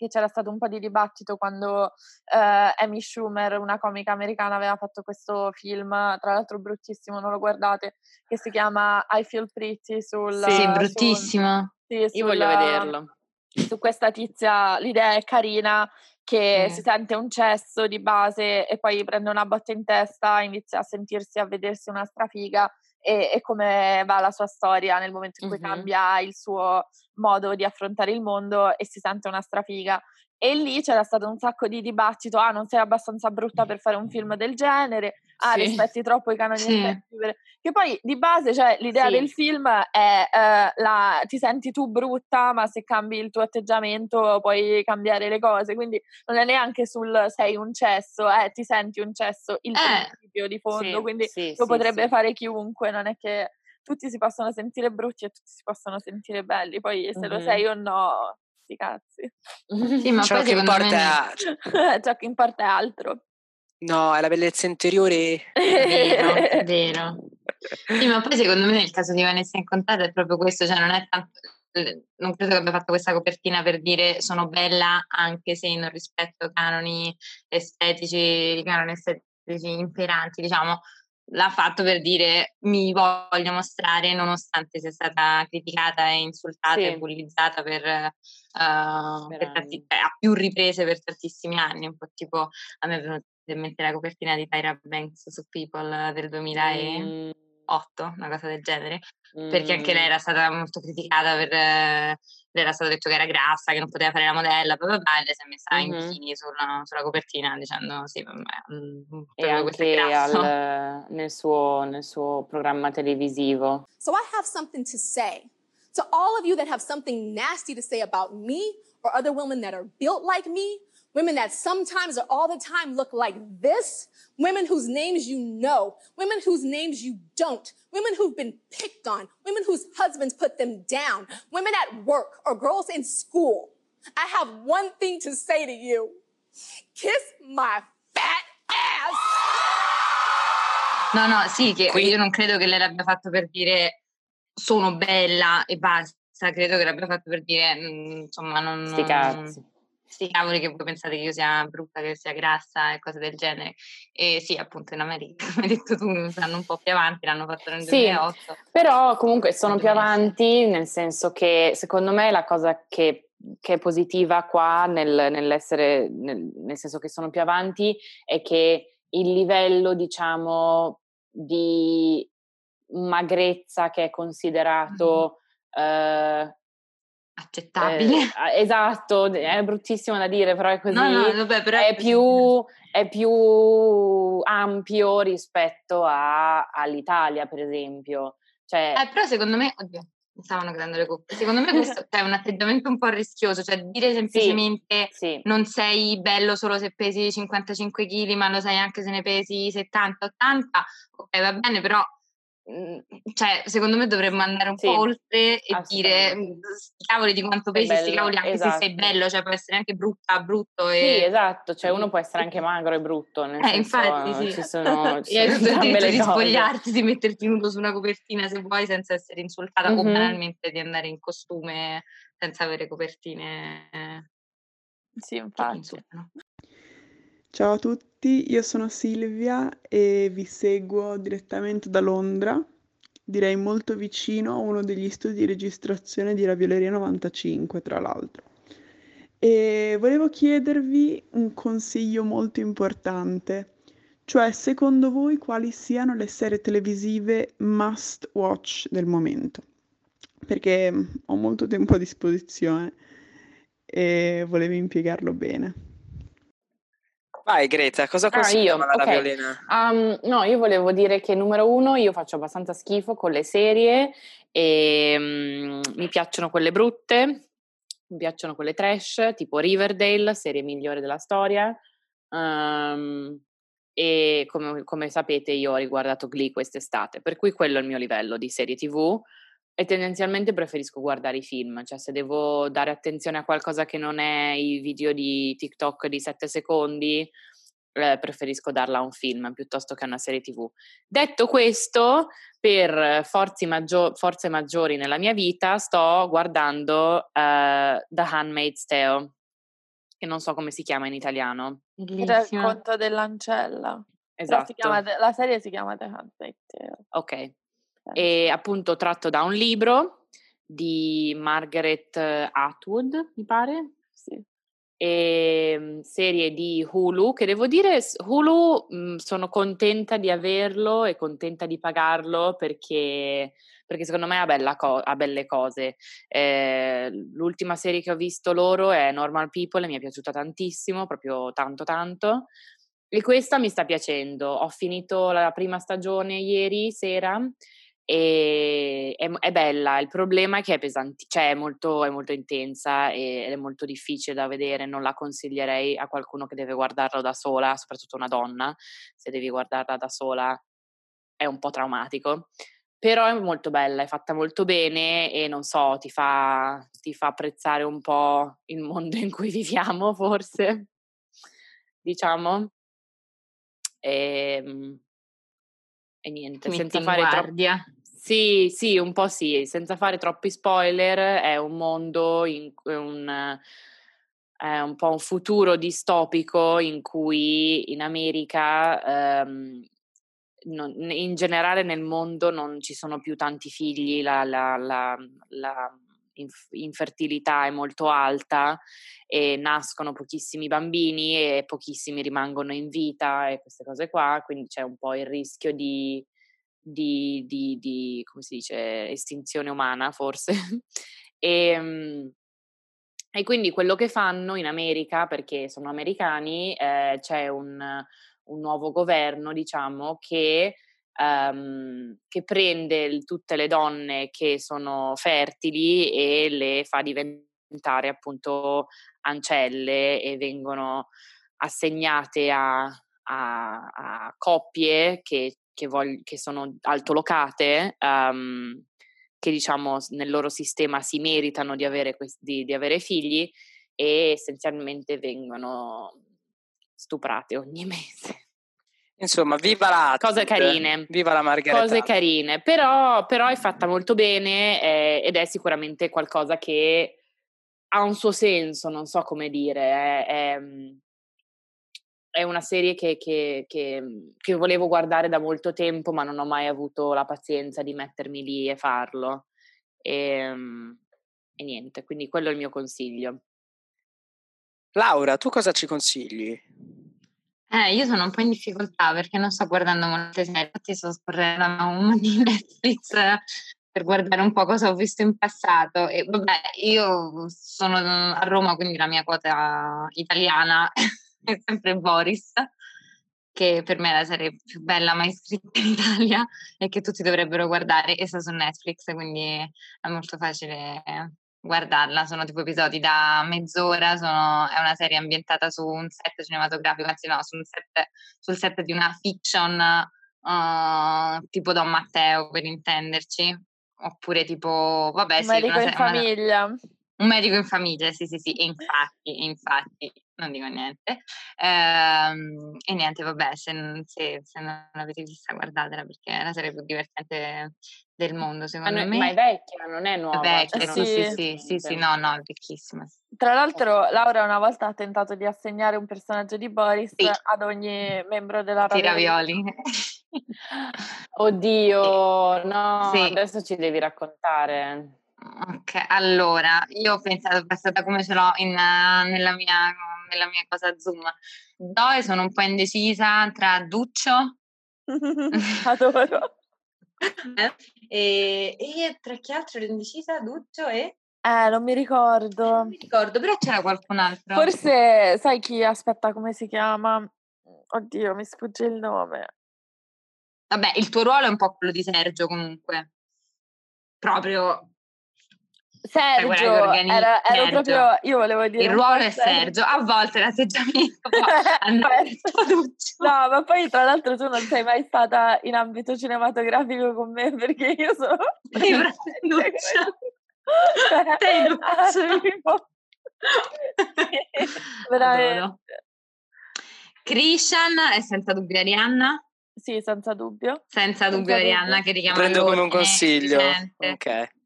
che c'era stato un po' di dibattito quando eh, Amy Schumer, una comica americana, aveva fatto questo film, tra l'altro bruttissimo, non lo guardate, che si chiama I Feel Pretty sul... Sì, Sì, sul- bruttissimo. sì, Io voglio vederlo. su questa tizia, l'idea è carina, che Sì. si sente un cesso di base e poi prende una botta in testa, inizia a sentirsi, a vedersi una strafiga e, e come va la sua storia nel momento in cui Mhm. cambia il suo modo di affrontare il mondo e si sente una strafiga. E lì c'era stato un sacco di dibattito, ah non sei abbastanza brutta per fare un film del genere, ah Sì. rispetti troppo i canoni Sì. per- Che poi di base, cioè l'idea Sì. del film è eh, la, ti senti tu brutta, ma se cambi il tuo atteggiamento puoi cambiare le cose, quindi non è neanche sul sei un cesso, eh, ti senti un cesso, il Eh, principio di fondo, Sì, quindi sì, lo sì, potrebbe sì. fare chiunque, non è che tutti si possono sentire brutti e tutti si possono sentire belli, poi se lo Mhm. sei o no, sti cazzi. Sì, ma Ciò poi che secondo me... importa Ciò che importa è altro. No, è la bellezza interiore. Vero, vero. Sì, ma poi secondo me nel caso di Vanessa Incontrata è proprio questo, cioè non è tanto... Non credo che abbia fatto questa copertina per dire sono bella anche se non rispetto canoni estetici, canoni estetici imperanti, diciamo. L'ha fatto per dire mi voglio mostrare nonostante sia stata criticata e insultata Sì. e bullizzata per, eh, per tanti- eh, a più riprese per tantissimi anni, un po' tipo a me è venuta in mente la copertina di Tyra Banks su People del 2008 Mm, 8, una cosa del genere, perché anche lei Mm. era stata molto criticata per... eh, le era stato detto che era grassa, che non poteva fare la modella, poi vabbè, lei si è messa in Mhm. bikini sulla, sulla copertina dicendo sì, vabbè, mm, E anche al- nel, suo, nel suo programma televisivo. So I have something to say to all of you that have something nasty to say about me or other women that are built like me, women that sometimes or all the time look like this, women whose names you know, women whose names you don't, women who've been picked on, women whose husbands put them down, women at work or girls in school. I have one thing to say to you. Kiss my fat ass. No, no, sì, che Qui- io non credo che lei l'abbia fatto per dire sono bella e basta, credo che l'abbia fatto per dire, mm, insomma, non... Sti non- cazzi. Sti cavoli che voi pensate che io sia brutta, che sia grassa e cose del genere. E sì, appunto in America, come hai detto tu, stanno un po' più avanti, l'hanno fatto nel Sì, 2008. Però comunque sono più avanti, nel senso che secondo me la cosa che, che è positiva qua nel- nell'essere, nel, nel senso che sono più avanti, è che il livello, diciamo, di magrezza che è considerato eh, Accettabile. eh, esatto, è bruttissimo da dire, però è così. no, no, vabbè, però è, così. più, è più ampio rispetto a- all'Italia, per esempio. Cioè, Eh, però secondo me, oddio, mi stavano cadendo le coppe. Secondo me questo è un atteggiamento un po' rischioso, cioè dire semplicemente sì, non sei bello solo se pesi 55 kg, ma lo sei anche se ne pesi 70-80, ok, va bene, però cioè, secondo me dovremmo andare un Sì, po' oltre e dire mm, sti cavoli di quanto pesi, sti cavoli anche se sei esatto. bello, cioè può essere anche brutta, brutto sì, e... esatto, cioè uno può essere anche magro e brutto, nel Eh, senso, infatti, sì. ci sono, ci E hai sono tutto diritto le di spogliarti, di metterti nudo su una copertina se vuoi senza essere insultata o Mhm. banalmente di andare in costume senza avere copertine Sì, infatti. insultano. Ciao a tutti, io sono Silvia e vi seguo direttamente da Londra, direi molto vicino a uno degli studi di registrazione di Ravioleria 95, tra l'altro. E volevo chiedervi un consiglio molto importante, cioè secondo voi quali siano le serie televisive must watch del momento? Perché mm, ho molto tempo a disposizione e volevo impiegarlo bene. Vai Greta, cosa Ah, consigli io, alla ok. Raviolina? Um, no, io volevo dire che numero uno, io faccio abbastanza schifo con le serie e mm, mi piacciono quelle brutte, mi piacciono quelle trash, tipo Riverdale, serie migliore della storia. Um, e come, come sapete io ho riguardato Glee quest'estate, per cui quello è il mio livello di serie TV e tendenzialmente preferisco guardare i film, cioè se devo dare attenzione a qualcosa che non è i video di TikTok di 7 secondi, eh, preferisco darla a un film piuttosto che a una serie TV. Detto questo, per forze, maggio- forze maggiori nella mia vita sto guardando eh, The Handmaid's Tale, che non so come si chiama in italiano. Il Bellissima. racconto dell'ancella. Esatto. si chiama la serie si chiama The Handmaid's Tale. Ok. E appunto tratto da un libro di Margaret Atwood, mi pare. Sì. E, mm, serie di Hulu, che devo dire, Hulu mh, sono contenta di averlo e contenta di pagarlo perché, perché secondo me ha, bella co- ha belle cose. Eh, l'ultima serie che ho visto loro è Normal People e mi è piaciuta tantissimo, proprio tanto tanto. E questa mi sta piacendo. Ho finito la prima stagione ieri sera e è, è bella. Il problema è che è pesante, cioè è molto, è molto intensa e- ed è molto difficile da vedere. Non la consiglierei a qualcuno che deve guardarlo da sola, soprattutto una donna. Se devi guardarla da sola è un po' traumatico. Però è molto bella, è fatta molto bene e non so, ti fa, ti fa apprezzare un po' il mondo in cui viviamo, forse, diciamo. E, e niente, metti senza fare troppo... Sì, sì, un po' sì, senza fare troppi spoiler, è un mondo, in, un, è un po' un futuro distopico in cui in America, ehm, non- in generale nel mondo non ci sono più tanti figli, la, la- la- la inf- infertilità è molto alta e nascono pochissimi bambini e pochissimi rimangono in vita e queste cose qua, quindi c'è un po' il rischio di di, di, di, come si dice, estinzione umana forse. e, mm, e quindi quello che fanno in America, perché sono americani, eh, c'è un, un, nuovo governo, diciamo, che, um, che prende tutte le donne che sono fertili e le fa diventare appunto ancelle e vengono assegnate a, a, a coppie che, che, vog- che, sono altolocate, um, che diciamo nel loro sistema si meritano di avere, questi, di avere figli e essenzialmente vengono stuprate ogni mese. Insomma, viva la cose carine, viva la Margherita. Cose carine, però, però è fatta molto bene eh, ed è sicuramente qualcosa che ha un suo senso, non so come dire. È, è, è una serie che, che, che, che, volevo guardare da molto tempo, ma non ho mai avuto la pazienza di mettermi lì e farlo. E, ehm, e niente, quindi quello è il mio consiglio. Laura, tu cosa ci consigli? Eh, io sono un po' in difficoltà perché non sto guardando molte serie, infatti sto scorrendo un di Netflix per guardare un po' cosa ho visto in passato. E vabbè, io sono a Roma, quindi la mia quota italiana è sempre Boris, che per me è la serie più bella mai scritta in Italia e che tutti dovrebbero guardare e sta su Netflix, quindi è molto facile guardarla. Sono tipo episodi da mezz'ora, sono, è una serie ambientata su un set cinematografico, anzi no, su set, sul set di una fiction uh, tipo Don Matteo, per intenderci, oppure tipo, vabbè, un sì, medico una, in famiglia. Una, un medico in famiglia, sì, sì, sì, e infatti, infatti, non dico niente. Ehm, e niente, vabbè, se, se, se, non l'avete vista, guardatela perché è la serie più divertente del mondo, secondo ma, me. Ma è vecchia, non è nuova. È vecchia, sì, sì, sì, sì, sì, no, no, è vecchissima. Tra l'altro, Laura una volta ha tentato di assegnare un personaggio di Boris sì. ad ogni membro della Ravioli. Oddio, no, sì. adesso ci devi raccontare. Ok, allora, io ho pensato, passata come ce l'ho in, nella, mia, nella mia cosa Zoom. Dove sono un po' indecisa tra Duccio. Adoro. e, e tra chi altro ero indecisa? Duccio e... Eh, non mi ricordo. Non mi ricordo, però c'era qualcun altro. Forse, sai chi? Aspetta, come si chiama? Oddio, mi sfugge il nome. Vabbè, il tuo ruolo è un po' quello di Sergio comunque. Proprio Sergio, era, ero Sergio. proprio, io volevo dire... Il ruolo è Sergio, a volte l'atteggiamento No, ma poi tra l'altro tu non sei mai stata in ambito cinematografico con me perché io sono... Sei Duccio. Veramente. Christian è senza dubbio Arianna? Sì, senza dubbio. Senza dubbio senza Arianna dubbio. che richiama Prendo come un consiglio. Ok.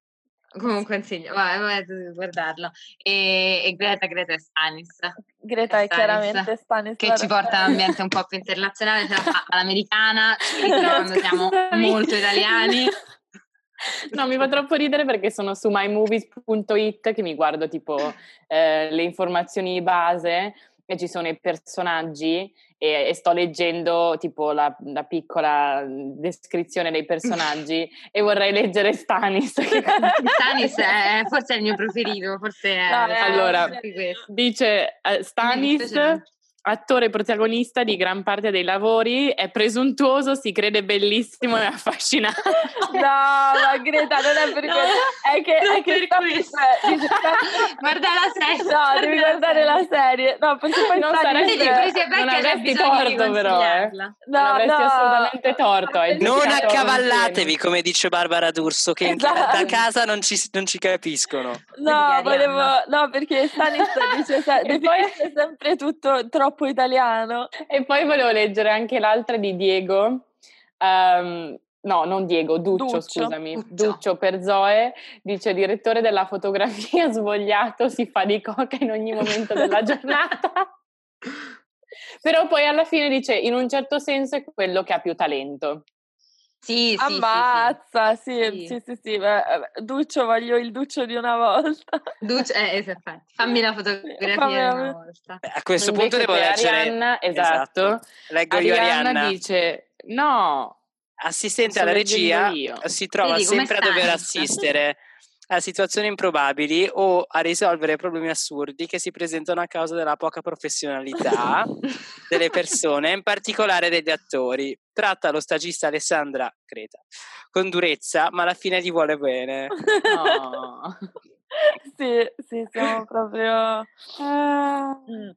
Come un consiglio, vai, guardarlo. E, e, Greta, Greta è Stanis. Greta è, Stanis, chiaramente Stanis. Che ci porta a un ambiente un po' più internazionale, ce la fa all'americana, quando siamo molto italiani. No, mi fa troppo ridere perché sono su mymovies.it che mi guardo tipo eh, le informazioni base e ci sono i personaggi e, e sto leggendo tipo la, la, piccola descrizione dei personaggi e vorrei leggere Stanis. Stanis è forse è il mio preferito, forse è... No, allora, dice uh, Stanis attore protagonista di gran parte dei lavori, è presuntuoso, si crede bellissimo e affascinante. No, ma Greta non è per no, questo, è che, è che per questo. Dice, guarda la serie. No, devi guardare la serie. No, perché poi non saresti, non avresti torto però, eh. No, non avresti no. assolutamente torto. Non accavallatevi, come dice Barbara D'Urso, che esatto. da casa non ci, non ci capiscono. No, volevo, no, perché Stanis dice definisce sempre tutto troppo troppo italiano. E poi volevo leggere anche l'altra di Diego. Um, no, non Diego, Duccio, Duccio scusami. Duccio. Duccio. per Zoe dice direttore della fotografia svogliato, si fa di coca in ogni momento della giornata. Però poi alla fine dice in un certo senso è quello che ha più talento. Sì, sì, Ammazza, sì, sì, sì, sì, sì. Beh, Duccio, voglio il Duccio di una volta. Duccio, eh, esatto. Fammi la fotografia la... una volta. A questo Invece punto devo leggere... Arianna, esatto. esatto. Leggo Arianna io Arianna. dice, no, assistente alla regia si trova sempre a dover assistere a situazioni improbabili o a risolvere problemi assurdi che si presentano a causa della poca professionalità delle persone, in particolare degli attori. Tratta lo stagista Alessandra Creta con durezza, ma alla fine gli vuole bene. No. sì, sì, siamo proprio... Mm.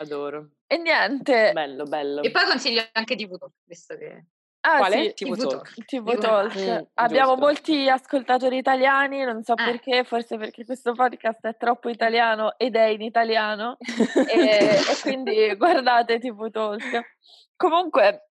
Adoro. E niente. Bello, bello. E poi consiglio anche TV Talk, visto che... Ah, Quale? sì, TV TV Talk. TV Talk. Mm, Abbiamo giusto. molti ascoltatori italiani, non so Eh. perché, forse perché questo podcast è troppo italiano ed è in italiano e, e quindi guardate TV Talk. Comunque,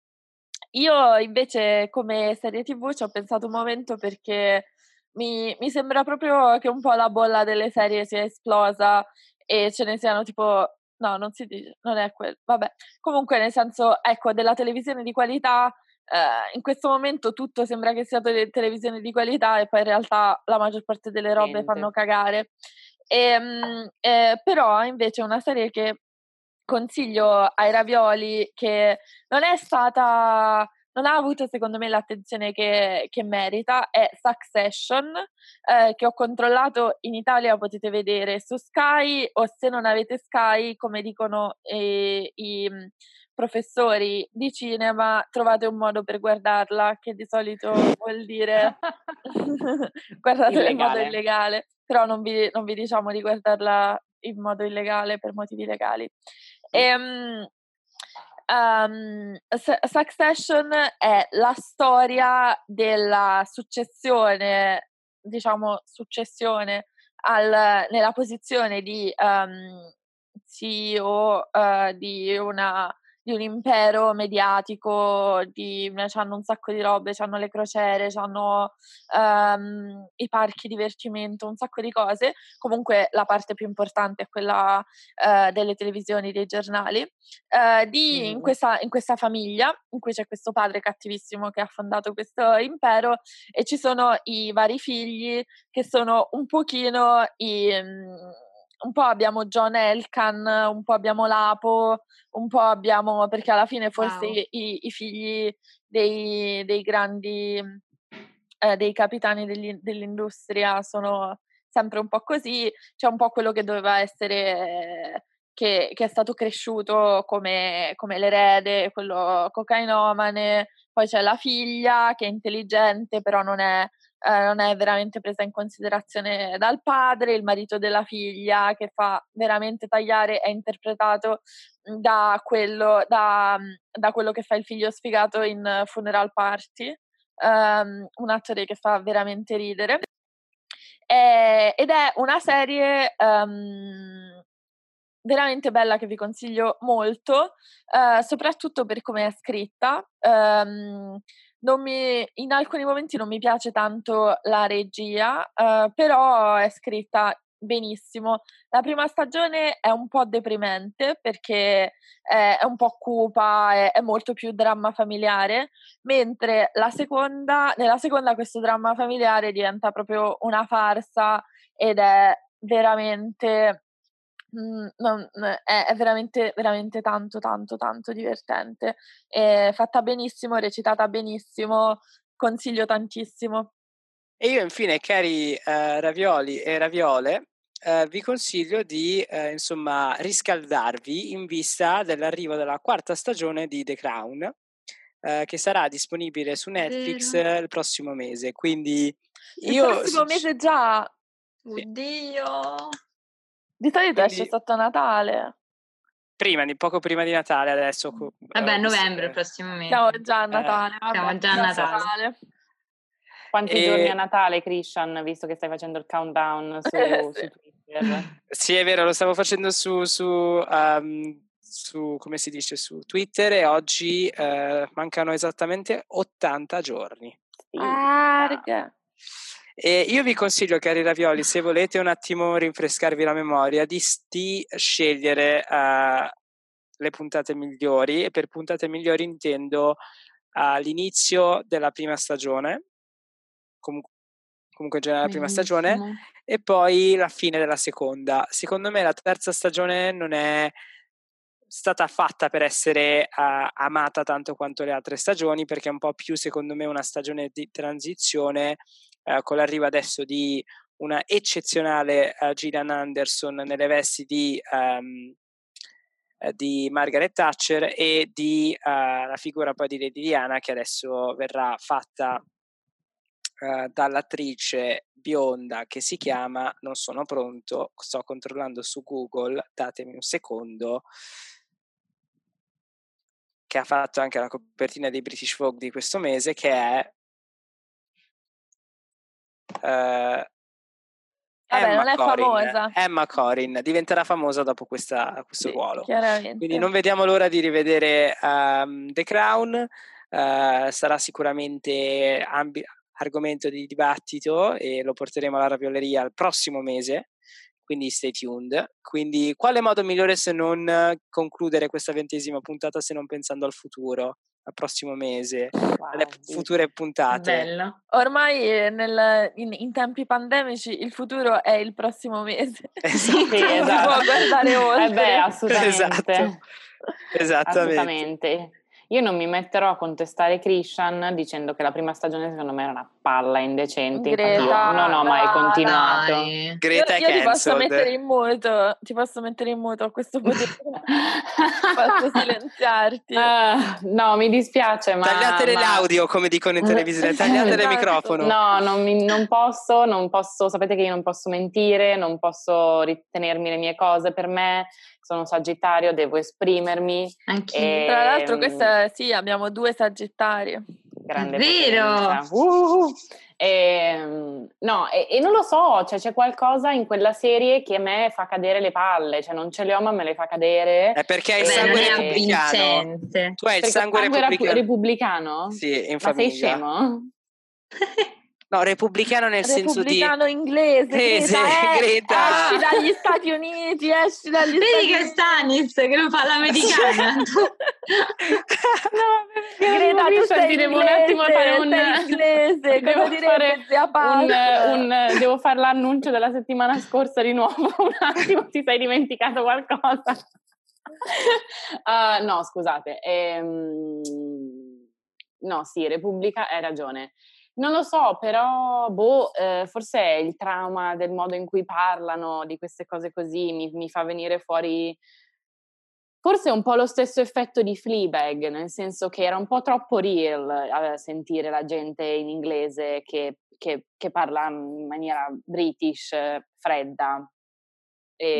io invece come serie TV ci ho pensato un momento perché mi, mi sembra proprio che un po' la bolla delle serie sia esplosa e ce ne siano tipo... No, non si dice, non è quello. Vabbè, comunque nel senso, ecco, della televisione di qualità eh, in questo momento tutto sembra che sia tele- televisione di qualità e poi in realtà la maggior parte delle robe Niente. fanno cagare. Ehm, eh, però invece una serie che consiglio ai ravioli che non è stata non ha avuto secondo me l'attenzione che, che merita è Succession eh, che ho controllato in Italia potete vedere su Sky o se non avete Sky come dicono eh, i professori di cinema trovate un modo per guardarla che di solito vuol dire guardatela in modo Illegale. però non vi, non vi diciamo di guardarla in modo illegale per motivi legali. Ehm, um, Su- Succession è la storia della successione, diciamo, successione al- nella posizione di um, CEO uh, di, una, di un impero mediatico, di, hanno un sacco di robe, hanno le crociere, hanno um, i parchi divertimento, un sacco di cose. Comunque la parte più importante è quella eh, delle televisioni, dei giornali, eh, di, in, Mhm. questa, in questa famiglia in cui c'è questo padre cattivissimo che ha fondato questo impero e ci sono i vari figli che sono un pochino i... mm, un po' abbiamo John Elkan, un po' abbiamo Lapo, un po' abbiamo, perché alla fine forse Wow. i, i- figli dei, dei grandi, eh, dei capitani degli- dell'industria sono sempre un po' così, c'è un po' quello che doveva essere, eh, che, che è stato cresciuto come, come l'erede, quello cocainomane, poi c'è la figlia che è intelligente però non è, eh, non è veramente presa in considerazione dal padre, il marito della figlia che fa veramente tagliare, è interpretato da quello, da, da quello che fa il figlio sfigato in Funeral Party, ehm, un attore che fa veramente ridere. Eh, ed è una serie ehm, veramente bella che vi consiglio molto, eh, soprattutto per come è scritta. Non mi- in alcuni momenti non mi piace tanto la regia, eh, però è scritta benissimo. La prima stagione è un po' deprimente perché è, è un po' cupa, è, è molto più dramma familiare, mentre la seconda, nella seconda questo dramma familiare diventa proprio una farsa ed è veramente mm, non- è, è veramente veramente tanto tanto tanto divertente è fatta benissimo recitata benissimo consiglio tantissimo E io infine, cari eh, ravioli e raviole, eh, vi consiglio di eh, insomma riscaldarvi in vista dell'arrivo della quarta stagione di The Crown, eh, che sarà disponibile su Netflix eh, il prossimo mese. Quindi il io prossimo sinc- mese già Sì. Oddio! Di solito esce Quindi- sotto Natale prima, di poco prima di Natale adesso. Vabbè, eh, visto novembre il prossimo mese. siamo già a Natale vabbè, siamo già a Natale. Quanti E- giorni a Natale, Christian, visto che stai facendo il countdown su, Eh, su. Twitter? Sì, è vero, lo stavo facendo su, su, ehm, su, come si dice, su Twitter e oggi eh, mancano esattamente 80 giorni. Sì. Ah. E io vi consiglio, cari ravioli, se volete un attimo rinfrescarvi la memoria, di, di scegliere eh, le puntate migliori e per puntate migliori intendo all'inizio della prima stagione, comu- comunque in generale la prima stagione, e poi la fine della seconda. Secondo me la terza stagione non è stata fatta per essere uh, amata tanto quanto le altre stagioni, perché è un po' più, secondo me, una stagione di transizione uh, con l'arrivo adesso di una eccezionale uh, Gillian Anderson nelle vesti di, um, di Margaret Thatcher e di la figura poi di Lady Diana che adesso verrà fatta dall'attrice bionda che si chiama Non sono pronto, sto controllando su Google, datemi un secondo, che ha fatto anche la copertina dei British Vogue di questo mese, che è uh, Vabbè, Emma non è Corrin, famosa. Emma Corrin diventerà famosa dopo questa, questo Sì, ruolo. Quindi non vediamo l'ora di rivedere um, The Crown. Uh, sarà sicuramente ambi- argomento di dibattito e lo porteremo alla ravioleria il prossimo mese, quindi stay tuned. Quindi quale modo migliore se non concludere questa ventesima puntata se non pensando al futuro, al prossimo mese, alle future puntate? Bello. Ormai eh, nel- in, in tempi pandemici il futuro è il prossimo mese. Esatto. Sì, Non si esatto. può guardare oltre. Eh beh, assolutamente. Esatto. Esattamente. Assolutamente. Io non mi metterò a contestare Christian dicendo che la prima stagione secondo me era una palla indecente. io Greta, non ho mai dai. continuato. Dai. Greta io, è io ti posso mettere in muto, ti posso mettere in muto a questo punto. posso silenziarti. Ah, no, mi dispiace, ma... Tagliatele ma- l'audio, come dicono in televisione, tagliatele il Esatto. microfono. No, non, mi- non posso, non posso, sapete che io non posso mentire, non posso ritenermi le mie cose per me, sono sagittario, devo esprimermi. Anch'io. E- Tra l'altro, ehm, questa sì, abbiamo due sagittari. grande È vero! Uh! E, no, e, e non lo so, cioè c'è qualcosa in quella serie che a me fa cadere le palle, cioè non ce le ho ma me le fa cadere. È perché hai il sangue repubblicano. Tu hai il sangue sangue repubblicano. repubblicano? Sì, in Ma sei famiglia. scemo? No, repubblicano nel senso di... Repubblicano inglese, Inglese, Greta, eh, Greta. esci dagli Stati Uniti, esci dagli Vedi Stati che Uniti. Stanis che lo fa l'americana. Greta, tu sei ti devo inglese, un attimo fare un... sei inglese, devo fare un, un- devo fare l'annuncio della settimana scorsa di nuovo, un attimo ti sei dimenticato qualcosa. Ah, no, scusate. ehm, no, sì, Repubblica, hai ragione. Non lo so, però, boh, eh, forse è il trauma del modo in cui parlano di queste cose così, mi, mi fa venire fuori Forse è un po' lo stesso effetto di Fleabag, nel senso che era un po' troppo real a sentire la gente in inglese che, che- che parla in maniera british, eh, fredda.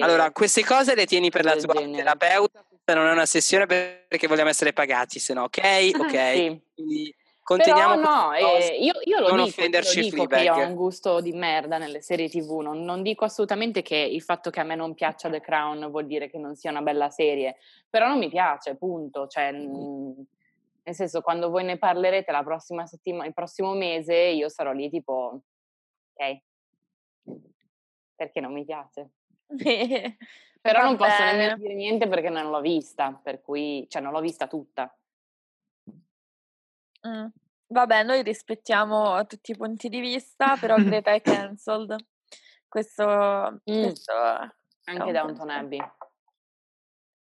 Allora, queste cose le tieni per la tua genere. terapeuta, non è una sessione perché vogliamo essere pagati, se no, ok? Ok. Sì. Quindi continuiamo Però no, eh, io, io lo non dico, offenderci dico che io ho un gusto di merda nelle serie tv, non, non dico assolutamente che il fatto che a me non piaccia The Crown vuol dire che non sia una bella serie, però non mi piace, punto, cioè, mm, nel senso quando voi ne parlerete la prossima settimana, il prossimo mese, io sarò lì tipo, ok, perché non mi piace. Però Va non posso nemmeno dire niente perché non l'ho vista, per cui, cioè non l'ho vista tutta. Mm. Vabbè, noi rispettiamo tutti i punti di vista, però Greta è cancelled. Questo, Mm. questo Anche un Downton. Abbey.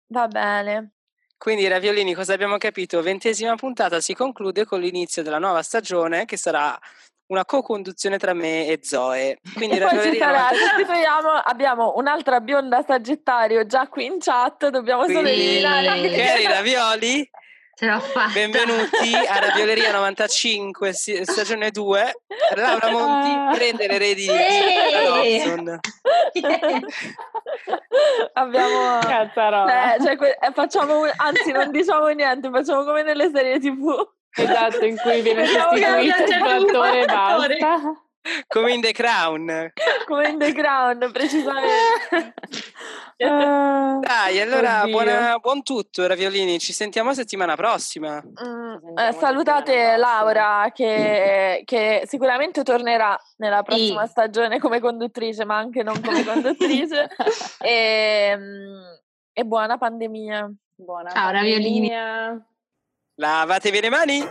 va bene. Quindi, Raviolini, cosa abbiamo capito? Ventesima puntata si conclude con l'inizio della nuova stagione che sarà una co-conduzione tra me e Zoe. Quindi, E poi ci Raviolini, sarà, 95 sostituiamo, abbiamo un'altra bionda sagittario già qui in chat, dobbiamo solo Quindi, eliminare cari Ravioli, Ce l'ho fatta. benvenuti a Ravioleria 95, si- stagione 2. Laura Monti prende le redini di abbiamo Cazzarola. eh, cioè, que- eh, facciamo un- anzi non diciamo niente facciamo come nelle serie tv Esatto, in cui viene Abbiamo sostituito il trattore e basta. Come in The Crown. come in The Crown precisamente Dai, allora buona- buon tutto, Raviolini. Ci sentiamo settimana prossima. Mm, sentiamo eh, salutate settimana prossima. Laura che, che sicuramente tornerà nella prossima Sì. stagione come conduttrice ma anche non come conduttrice e, mm, e buona pandemia Buona Ciao, Raviolini. pandemia. Lavatevi le mani.